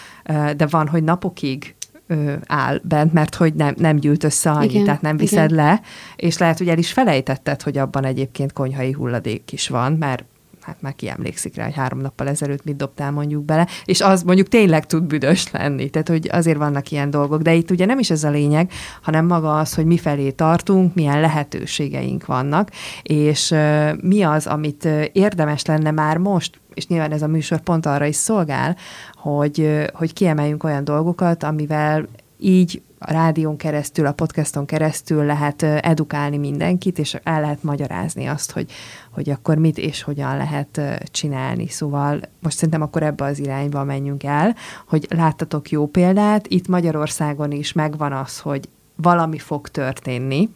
de van, hogy napokig ö, áll bent, mert hogy nem, nem gyűlt össze annyi, Igen, tehát nem viszed igen. le, és lehet, hogy el is felejtetted, hogy abban egyébként konyhai hulladék is van, mert hát már ki emlékszik rá, hogy három nappal ezelőtt mit dobtál mondjuk bele, és az mondjuk tényleg tud büdös lenni, tehát hogy azért vannak ilyen dolgok, de itt ugye nem is ez a lényeg, hanem maga az, hogy mifelé tartunk, milyen lehetőségeink vannak, és uh, mi az, amit érdemes lenne már most és nyilván ez a műsor pont arra is szolgál, hogy, hogy kiemeljünk olyan dolgokat, amivel így a rádión keresztül, a podcaston keresztül lehet edukálni mindenkit, és el lehet magyarázni azt, hogy, hogy akkor mit és hogyan lehet csinálni. Szóval most szerintem akkor ebbe az irányba menjünk el, hogy láttatok jó példát, itt Magyarországon is megvan az, hogy valami fog történni,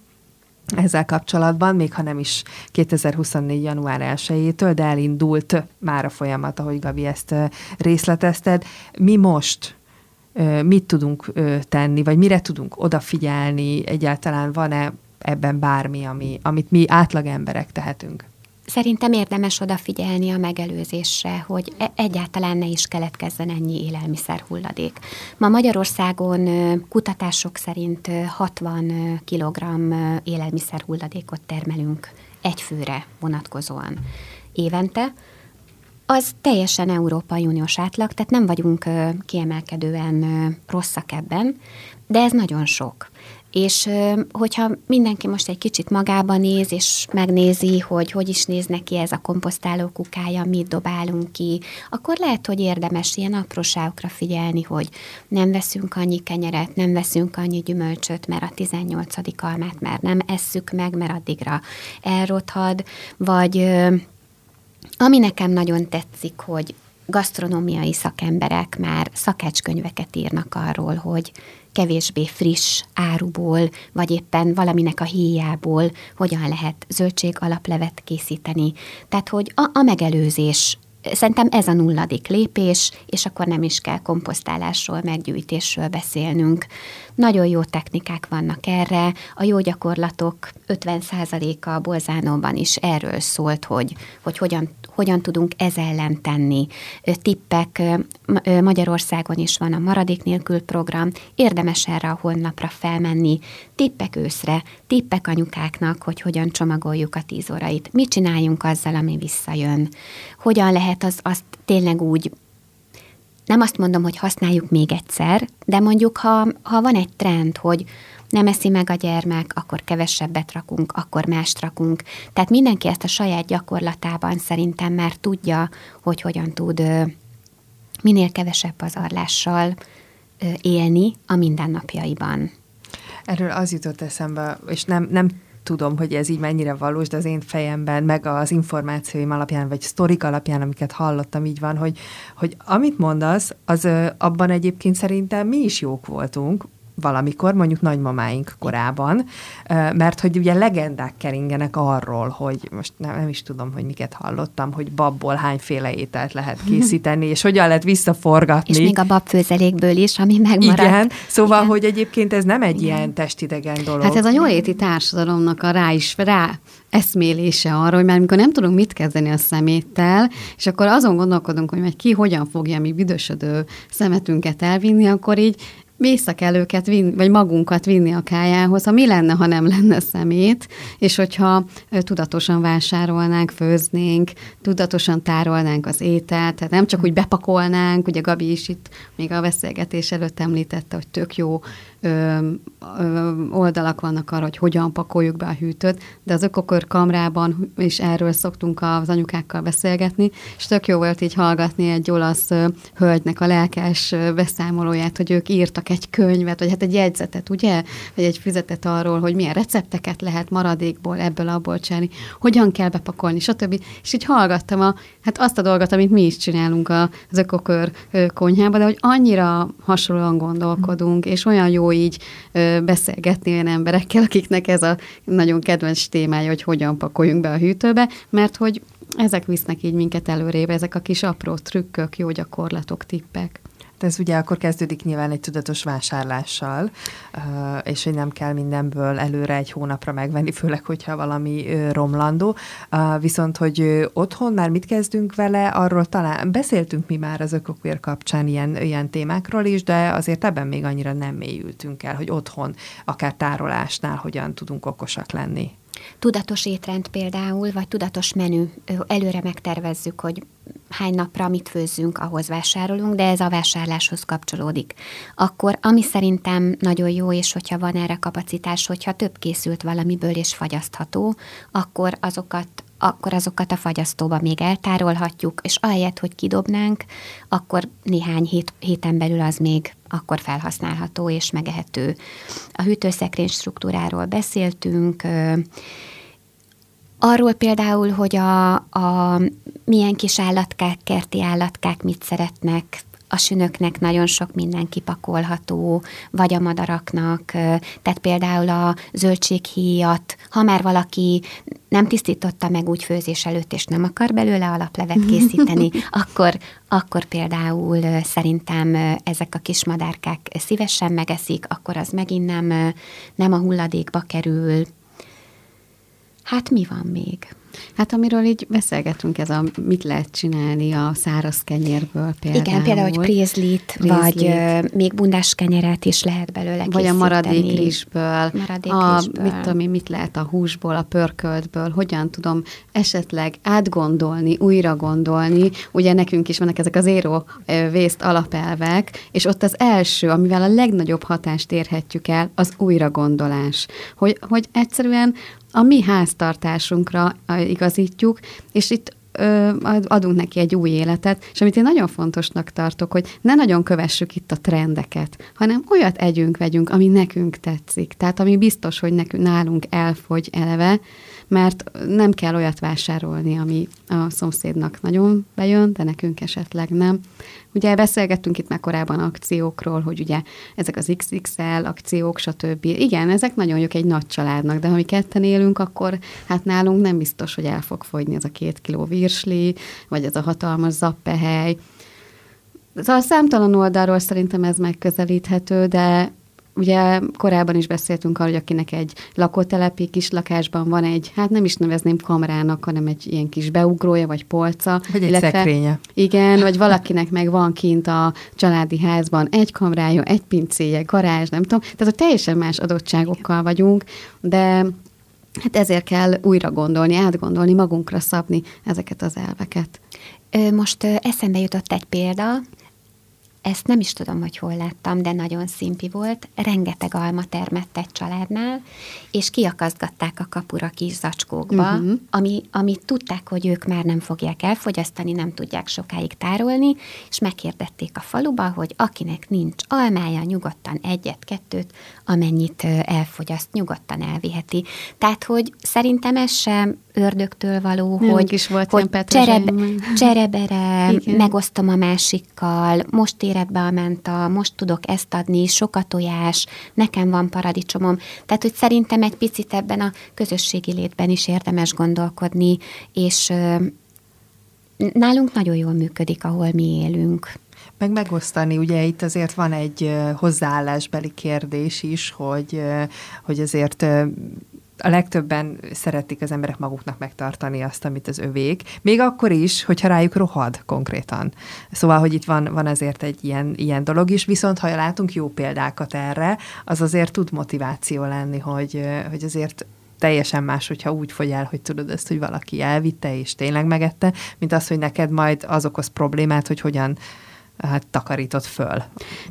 ezzel kapcsolatban, még ha nem is 2024. január 1-től, de elindult már a folyamat, ahogy Gabi ezt részletezted. Mi most mit tudunk tenni, vagy mire tudunk odafigyelni, egyáltalán van-e ebben bármi, ami, amit mi átlag emberek tehetünk? Szerintem érdemes odafigyelni a megelőzésre, hogy e- egyáltalán ne is keletkezzen ennyi élelmiszer hulladék. Ma Magyarországon kutatások szerint 60 kg élelmiszer hulladékot termelünk egy főre vonatkozóan évente. Az teljesen Európai Uniós átlag, tehát nem vagyunk kiemelkedően rosszak ebben, de ez nagyon sok. És hogyha mindenki most egy kicsit magába néz, és megnézi, hogy hogy is néz neki ez a komposztáló kukája, mit dobálunk ki, akkor lehet, hogy érdemes ilyen apróságokra figyelni, hogy nem veszünk annyi kenyeret, nem veszünk annyi gyümölcsöt, mert a 18. almát már nem esszük meg, mert addigra elrothad, vagy ami nekem nagyon tetszik, hogy gasztronómiai szakemberek már szakácskönyveket írnak arról, hogy kevésbé friss áruból, vagy éppen valaminek a híjából hogyan lehet zöldség alaplevet készíteni. Tehát, hogy a, a megelőzés Szerintem ez a nulladik lépés, és akkor nem is kell komposztálásról, meggyűjtésről beszélnünk. Nagyon jó technikák vannak erre. A jó gyakorlatok 50%-a Bolzánóban is erről szólt, hogy, hogy hogyan, hogyan tudunk ez ellen tenni. Tippek, Magyarországon is van a Maradék nélkül program, érdemes erre a honlapra felmenni, tippek őszre, tippek anyukáknak, hogy hogyan csomagoljuk a tíz órait, mit csináljunk azzal, ami visszajön, hogyan lehet az, azt tényleg úgy nem azt mondom, hogy használjuk még egyszer, de mondjuk, ha, ha van egy trend, hogy nem eszi meg a gyermek, akkor kevesebbet rakunk, akkor mást rakunk. Tehát mindenki ezt a saját gyakorlatában szerintem már tudja, hogy hogyan tud minél kevesebb pazarlással élni a mindennapjaiban. Erről az jutott eszembe, és nem, nem tudom, hogy ez így mennyire valós, de az én fejemben, meg az információim alapján, vagy sztorik alapján, amiket hallottam, így van, hogy, hogy amit mondasz, az abban egyébként szerintem mi is jók voltunk, valamikor, mondjuk nagymamáink korában, mert hogy ugye legendák keringenek arról, hogy most nem, nem is tudom, hogy miket hallottam, hogy babból hányféle ételt lehet készíteni, és hogyan lehet visszaforgatni. És még a babfőzelékből is, ami megmaradt. Igen, szóval, Igen. hogy egyébként ez nem egy Igen. ilyen testidegen dolog. Hát ez a jóléti társadalomnak a rá is, rá eszmélése arra, hogy már amikor nem tudunk mit kezdeni a szeméttel, és akkor azon gondolkodunk, hogy majd ki hogyan fogja mi büdösödő szemetünket elvinni, akkor így vissza kell őket vinni, vagy magunkat vinni a kájához, ha mi lenne, ha nem lenne szemét, és hogyha tudatosan vásárolnánk, főznénk, tudatosan tárolnánk az ételt, tehát nem csak úgy bepakolnánk, ugye Gabi is itt még a beszélgetés előtt említette, hogy tök jó ö, ö, oldalak vannak arra, hogy hogyan pakoljuk be a hűtőt, de az ökokör kamrában is erről szoktunk az anyukákkal beszélgetni, és tök jó volt így hallgatni egy olasz ö, hölgynek a lelkes beszámolóját, hogy ők írtak egy könyvet, vagy hát egy jegyzetet, ugye? Vagy egy füzetet arról, hogy milyen recepteket lehet maradékból, ebből, abból csinálni, hogyan kell bepakolni, stb. És így hallgattam a, hát azt a dolgot, amit mi is csinálunk az ökokör konyhában, de hogy annyira hasonlóan gondolkodunk, és olyan jó így ö, beszélgetni olyan emberekkel, akiknek ez a nagyon kedvenc témája, hogy hogyan pakoljunk be a hűtőbe, mert hogy ezek visznek így minket előrébb, ezek a kis apró trükkök, jó gyakorlatok, tippek. De ez ugye akkor kezdődik nyilván egy tudatos vásárlással, és hogy nem kell mindenből előre egy hónapra megvenni, főleg, hogyha valami romlandó. Viszont, hogy otthon már mit kezdünk vele, arról talán beszéltünk mi már az ökokér kapcsán ilyen, ilyen témákról is, de azért ebben még annyira nem mélyültünk el, hogy otthon, akár tárolásnál hogyan tudunk okosak lenni. Tudatos étrend például, vagy tudatos menü. Előre megtervezzük, hogy hány napra mit főzzünk, ahhoz vásárolunk, de ez a vásárláshoz kapcsolódik. Akkor, ami szerintem nagyon jó, és hogyha van erre kapacitás, hogyha több készült valamiből és fagyasztható, akkor azokat akkor azokat a fagyasztóba még eltárolhatjuk, és ahelyett, hogy kidobnánk, akkor néhány hét, héten belül az még akkor felhasználható és megehető. A hűtőszekrény struktúráról beszéltünk, Arról például, hogy a, a milyen kis állatkák, kerti állatkák mit szeretnek, a sünöknek nagyon sok minden kipakolható, vagy a madaraknak, tehát például a zöldséghíjat, ha már valaki nem tisztította meg úgy főzés előtt, és nem akar belőle alaplevet készíteni, akkor, akkor például szerintem ezek a kis madárkák szívesen megeszik, akkor az megint nem, nem a hulladékba kerül, Hát mi van még? Hát amiről így beszélgetünk, ez a mit lehet csinálni a száraz kenyérből például. Igen, például, hogy prézlit, vagy ö, még bundás kenyeret is lehet belőle Vagy a készíteni. maradék rizsből, Maradék a, rizsből. mit tudom én, mit lehet a húsból, a pörköltből, hogyan tudom esetleg átgondolni, újra gondolni. Ugye nekünk is vannak ezek az éró vészt alapelvek, és ott az első, amivel a legnagyobb hatást érhetjük el, az újragondolás. Hogy, hogy egyszerűen a mi háztartásunkra igazítjuk, és itt adunk neki egy új életet, és amit én nagyon fontosnak tartok, hogy ne nagyon kövessük itt a trendeket, hanem olyat együnk, vegyünk, ami nekünk tetszik. Tehát ami biztos, hogy nekünk, nálunk elfogy eleve, mert nem kell olyat vásárolni, ami a szomszédnak nagyon bejön, de nekünk esetleg nem. Ugye beszélgettünk itt már korábban akciókról, hogy ugye ezek az XXL akciók, stb. Igen, ezek nagyon jók egy nagy családnak, de ha mi ketten élünk, akkor hát nálunk nem biztos, hogy el fog fogyni ez a két kiló virsli, vagy ez a hatalmas zappehely. Szóval számtalan oldalról szerintem ez megközelíthető, de Ugye korábban is beszéltünk arról, hogy akinek egy lakótelepi kis lakásban van egy, hát nem is nevezném kamrának, hanem egy ilyen kis beugrója, vagy polca. Vagy egy szekrénye. Igen, vagy valakinek meg van kint a családi házban egy kamrája, egy pincéje, garázs, nem tudom. Tehát, hogy teljesen más adottságokkal vagyunk, de hát ezért kell újra gondolni, átgondolni, magunkra szabni ezeket az elveket. Most eszembe jutott egy példa, ezt nem is tudom, hogy hol láttam, de nagyon szimpi volt. Rengeteg alma termett egy családnál, és kiakasztgatták a kapura kis zacskókba, uh-huh. ami, amit tudták, hogy ők már nem fogják elfogyasztani, nem tudják sokáig tárolni, és megkérdették a faluba, hogy akinek nincs almája, nyugodtan egyet-kettőt, amennyit elfogyaszt, nyugodtan elviheti. Tehát, hogy szerintem ez sem ördögtől való, Nálunk hogy, is volt hogy ilyen petrezselyem. csereb, cserebere, Igen. megosztom a másikkal, most érett be a menta, most tudok ezt adni, sok a tojás, nekem van paradicsomom. Tehát, hogy szerintem egy picit ebben a közösségi létben is érdemes gondolkodni, és nálunk nagyon jól működik, ahol mi élünk. Meg megosztani, ugye itt azért van egy hozzáállásbeli kérdés is, hogy, hogy azért a legtöbben szeretik az emberek maguknak megtartani azt, amit az övék, még akkor is, hogyha rájuk rohad konkrétan. Szóval, hogy itt van, van azért egy ilyen, ilyen dolog is, viszont ha látunk jó példákat erre, az azért tud motiváció lenni, hogy, hogy azért teljesen más, hogyha úgy fogy el, hogy tudod ezt, hogy valaki elvitte és tényleg megette, mint az, hogy neked majd az okoz problémát, hogy hogyan hát takarított föl.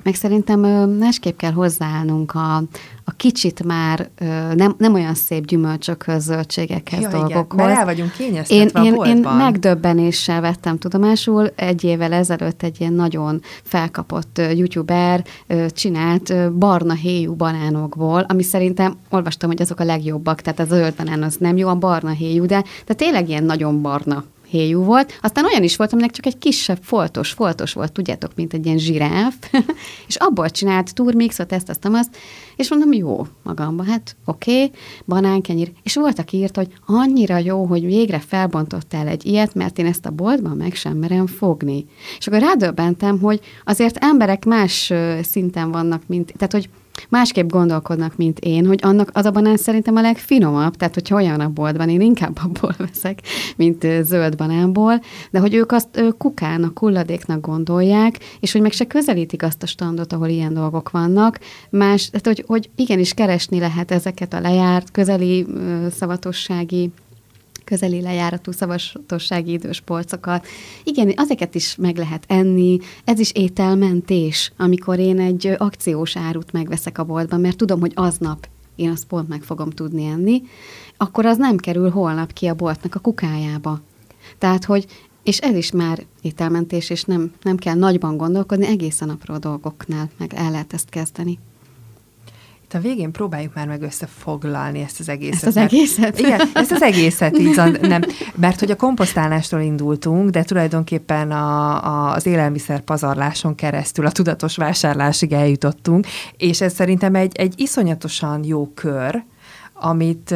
Meg szerintem másképp kell hozzáállnunk a, a kicsit már nem, nem olyan szép gyümölcsökhöz, zöldségekhez, Ja, igen, dolgokhoz. mert el vagyunk Én, kényeztetve én, a én boltban. megdöbbenéssel vettem tudomásul, egy évvel ezelőtt egy ilyen nagyon felkapott youtuber csinált barna héjú banánokból, ami szerintem olvastam, hogy azok a legjobbak, tehát a zöld banán az nem jó, a barna héjú, de, de tényleg ilyen nagyon barna héjú volt. Aztán olyan is volt, aminek csak egy kisebb foltos, foltos volt, tudjátok, mint egy ilyen zsiráf, és abból csinált turmixot, ezt, azt, azt, és mondom, jó, magamba, hát oké, okay, banánkenyér. És volt, aki írt, hogy annyira jó, hogy végre felbontottál egy ilyet, mert én ezt a boltban meg sem merem fogni. És akkor rádöbbentem, hogy azért emberek más szinten vannak, mint, tehát, hogy másképp gondolkodnak, mint én, hogy annak az a banán szerintem a legfinomabb, tehát hogyha olyan a boltban, én inkább abból veszek, mint zöld banánból, de hogy ők azt ö, kukának, hulladéknak gondolják, és hogy meg se közelítik azt a standot, ahol ilyen dolgok vannak. Más, tehát hogy, hogy igenis keresni lehet ezeket a lejárt, közeli szavatossági közeli lejáratú szavasatossági idős polcokat. Igen, azeket is meg lehet enni, ez is ételmentés, amikor én egy akciós árut megveszek a boltban, mert tudom, hogy aznap én azt pont meg fogom tudni enni, akkor az nem kerül holnap ki a boltnak a kukájába. Tehát, hogy és ez is már ételmentés, és nem, nem kell nagyban gondolkodni, egészen apró dolgoknál meg el lehet ezt kezdeni. Itt a végén próbáljuk már meg összefoglalni ezt az egészet. Ezt az mert- egészet? Igen, ezt az egészet így, nem, mert hogy a komposztálástól indultunk, de tulajdonképpen a, a, az élelmiszer pazarláson keresztül a tudatos vásárlásig eljutottunk, és ez szerintem egy, egy iszonyatosan jó kör, amit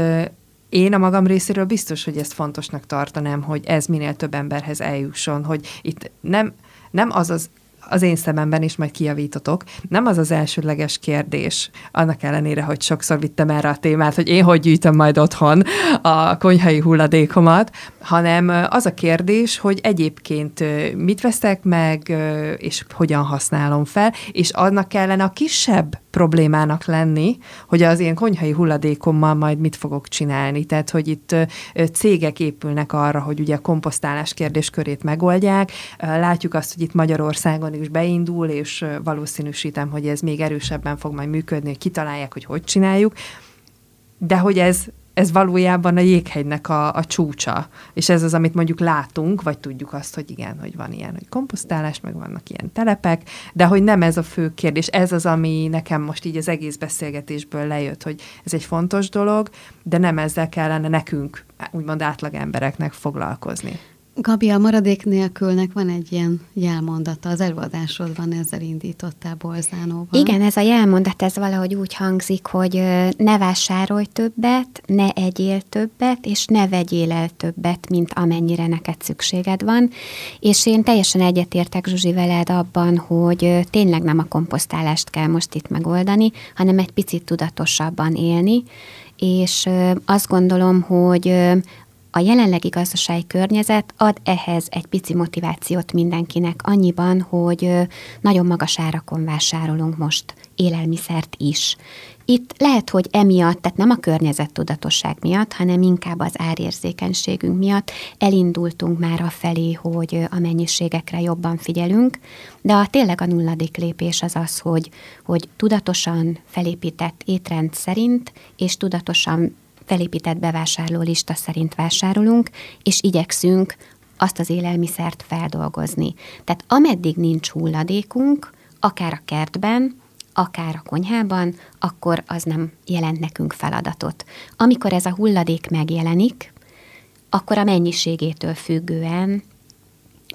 én a magam részéről biztos, hogy ezt fontosnak tartanám, hogy ez minél több emberhez eljusson, hogy itt nem, nem az az az én szememben is majd kijavítotok, nem az az elsődleges kérdés, annak ellenére, hogy sokszor vittem erre a témát, hogy én hogy gyűjtöm majd otthon a konyhai hulladékomat, hanem az a kérdés, hogy egyébként mit veszek meg, és hogyan használom fel, és annak kellene a kisebb problémának lenni, hogy az ilyen konyhai hulladékommal majd mit fogok csinálni. Tehát, hogy itt cégek épülnek arra, hogy ugye a komposztálás kérdéskörét megoldják. Látjuk azt, hogy itt Magyarországon is beindul, és valószínűsítem, hogy ez még erősebben fog majd működni, hogy kitalálják, hogy hogy csináljuk. De hogy ez ez valójában a jéghegynek a, a csúcsa. És ez az, amit mondjuk látunk, vagy tudjuk azt, hogy igen, hogy van ilyen, hogy komposztálás, meg vannak ilyen telepek, de hogy nem ez a fő kérdés. Ez az, ami nekem most így az egész beszélgetésből lejött, hogy ez egy fontos dolog, de nem ezzel kellene nekünk, úgymond átlag embereknek foglalkozni. Gabi, a maradék nélkülnek van egy ilyen jelmondata, az előadásodban ezzel indítottál Bolzánóval. Igen, ez a jelmondat, ez valahogy úgy hangzik, hogy ne vásárolj többet, ne egyél többet, és ne vegyél el többet, mint amennyire neked szükséged van. És én teljesen egyetértek Zsuzsi veled abban, hogy tényleg nem a komposztálást kell most itt megoldani, hanem egy picit tudatosabban élni, és azt gondolom, hogy a jelenlegi gazdasági környezet ad ehhez egy pici motivációt mindenkinek annyiban, hogy nagyon magas árakon vásárolunk most élelmiszert is. Itt lehet, hogy emiatt, tehát nem a környezettudatosság miatt, hanem inkább az árérzékenységünk miatt elindultunk már a felé, hogy a mennyiségekre jobban figyelünk, de a tényleg a nulladik lépés az az, hogy, hogy tudatosan felépített étrend szerint, és tudatosan felépített bevásárló lista szerint vásárolunk, és igyekszünk azt az élelmiszert feldolgozni. Tehát ameddig nincs hulladékunk, akár a kertben, akár a konyhában, akkor az nem jelent nekünk feladatot. Amikor ez a hulladék megjelenik, akkor a mennyiségétől függően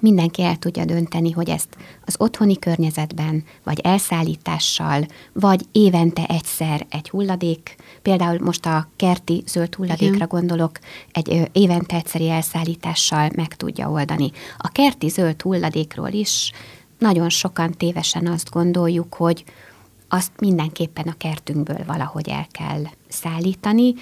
mindenki el tudja dönteni, hogy ezt az otthoni környezetben, vagy elszállítással, vagy évente egyszer egy hulladék, például most a kerti zöld hulladékra Igen. gondolok, egy évente egyszeri elszállítással meg tudja oldani. A kerti zöld hulladékról is nagyon sokan tévesen azt gondoljuk, hogy azt mindenképpen a kertünkből valahogy el kell szállítani,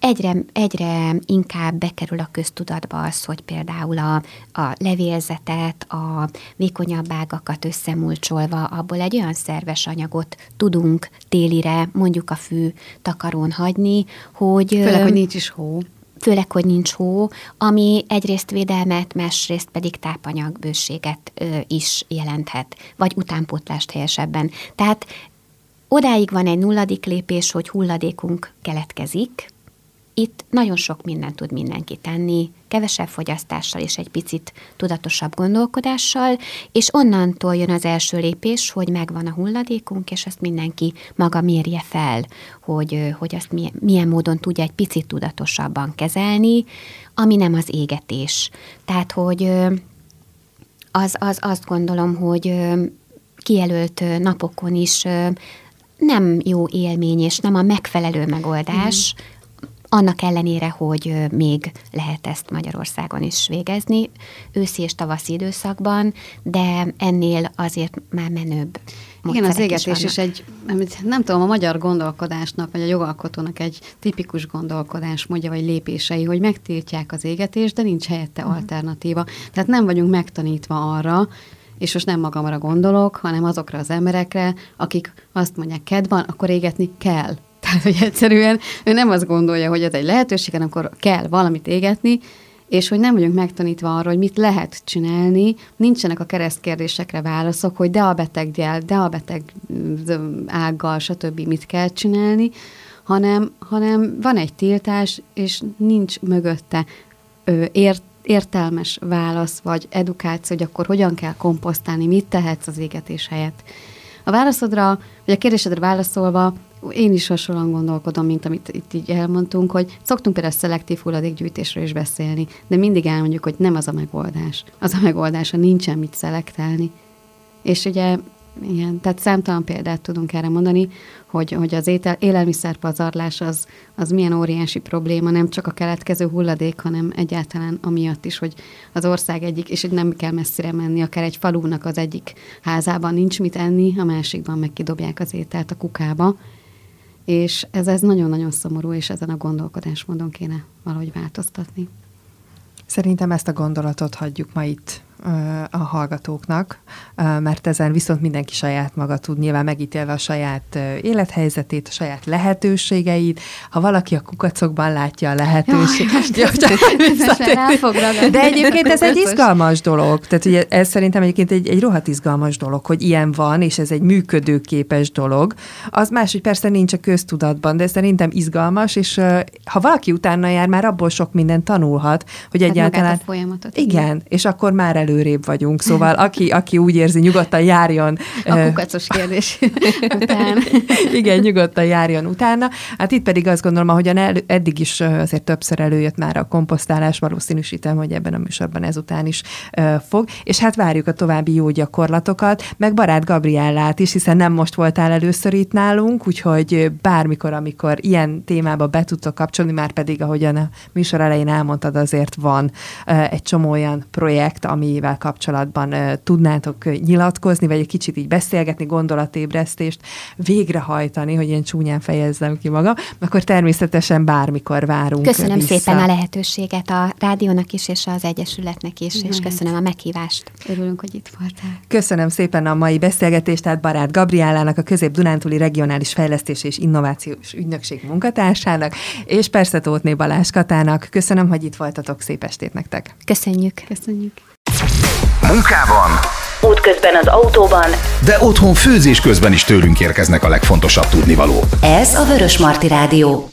egyre, egyre inkább bekerül a köztudatba az, hogy például a, a levélzetet, a vékonyabb ágakat összemulcsolva abból egy olyan szerves anyagot tudunk télire, mondjuk a fű takarón hagyni, hogy... Főleg, hogy nincs is hó főleg, hogy nincs hó, ami egyrészt védelmet, másrészt pedig tápanyagbőséget ö, is jelenthet, vagy utánpótlást helyesebben. Tehát odáig van egy nulladik lépés, hogy hulladékunk keletkezik, itt nagyon sok mindent tud mindenki tenni, kevesebb fogyasztással és egy picit tudatosabb gondolkodással, és onnantól jön az első lépés, hogy megvan a hulladékunk, és ezt mindenki maga mérje fel, hogy, hogy azt milyen, milyen módon tudja egy picit tudatosabban kezelni, ami nem az égetés. Tehát, hogy az, az azt gondolom, hogy kijelölt napokon is nem jó élmény, és nem a megfelelő megoldás, mm annak ellenére, hogy még lehet ezt Magyarországon is végezni, őszi és tavaszi időszakban, de ennél azért már menőbb igen, az égetés is, is egy, nem tudom, a magyar gondolkodásnak, vagy a jogalkotónak egy tipikus gondolkodás módja, vagy lépései, hogy megtiltják az égetést, de nincs helyette uh-huh. alternatíva. Tehát nem vagyunk megtanítva arra, és most nem magamra gondolok, hanem azokra az emberekre, akik azt mondják, kedv van, akkor égetni kell. Tehát, hogy egyszerűen ő nem azt gondolja, hogy ez egy lehetőség, hanem akkor kell valamit égetni, és hogy nem vagyunk megtanítva arra, hogy mit lehet csinálni, nincsenek a keresztkérdésekre válaszok, hogy de a beteggel, de a beteg ággal, stb. mit kell csinálni, hanem, hanem van egy tiltás, és nincs mögötte ö, ért, értelmes válasz, vagy edukáció, hogy akkor hogyan kell komposztálni, mit tehetsz az égetés helyett. A válaszodra, vagy a kérdésedre válaszolva, én is hasonlóan gondolkodom, mint amit itt így elmondtunk, hogy szoktunk például szelektív hulladékgyűjtésről is beszélni, de mindig elmondjuk, hogy nem az a megoldás. Az a megoldás, ha nincsen mit szelektálni. És ugye Igen, tehát számtalan példát tudunk erre mondani, hogy, hogy az étel, élelmiszerpazarlás az, az milyen óriási probléma, nem csak a keletkező hulladék, hanem egyáltalán amiatt is, hogy az ország egyik, és nem kell messzire menni, akár egy falunak az egyik házában nincs mit enni, a másikban meg kidobják az ételt a kukába, és ez, ez nagyon-nagyon szomorú, és ezen a gondolkodásmódon kéne valahogy változtatni. Szerintem ezt a gondolatot hagyjuk ma itt a hallgatóknak, mert ezen viszont mindenki saját maga tud nyilván megítélve a saját élethelyzetét, a saját lehetőségeit. Ha valaki a kukacokban látja a lehetőséget. De egyébként ez egy izgalmas dolog. Tehát ugye ez szerintem egyébként egy, egy rohadt izgalmas dolog, hogy ilyen van, és ez egy működőképes dolog. Az más, hogy persze nincs a köztudatban, de szerintem izgalmas, és ha valaki utána jár, már abból sok mindent tanulhat, hogy hát egyáltalán... Folyamatot. Igen, és akkor már elő előrébb vagyunk, szóval aki, aki úgy érzi, nyugodtan járjon. A kukacos kérdés után. Igen, nyugodtan járjon utána. Hát itt pedig azt gondolom, ahogyan el, eddig is azért többször előjött már a komposztálás, valószínűsítem, hogy ebben a műsorban ezután is uh, fog, és hát várjuk a további jó gyakorlatokat, meg barát Gabriellát is, hiszen nem most voltál először itt nálunk, úgyhogy bármikor, amikor ilyen témába be tudtok kapcsolni, már pedig, ahogyan a műsor elején elmondtad, azért van uh, egy csomó olyan projekt, ami amivel kapcsolatban tudnátok nyilatkozni, vagy egy kicsit így beszélgetni, gondolatébresztést végrehajtani, hogy én csúnyán fejezzem ki magam, akkor természetesen bármikor várunk Köszönöm vissza. szépen a lehetőséget a rádiónak is, és az Egyesületnek is, és köszönöm a meghívást. Örülünk, hogy itt voltál. Köszönöm szépen a mai beszélgetést, tehát Barát Gabriálának, a Közép-Dunántúli Regionális Fejlesztés és Innovációs Ügynökség munkatársának, és persze Tótné Balázs Katának. Köszönöm, hogy itt voltatok, szép estét nektek. Köszönjük. Köszönjük. Munkában, útközben az autóban, de otthon főzés közben is tőlünk érkeznek a legfontosabb tudnivalók. Ez a Vörös Marti Rádió.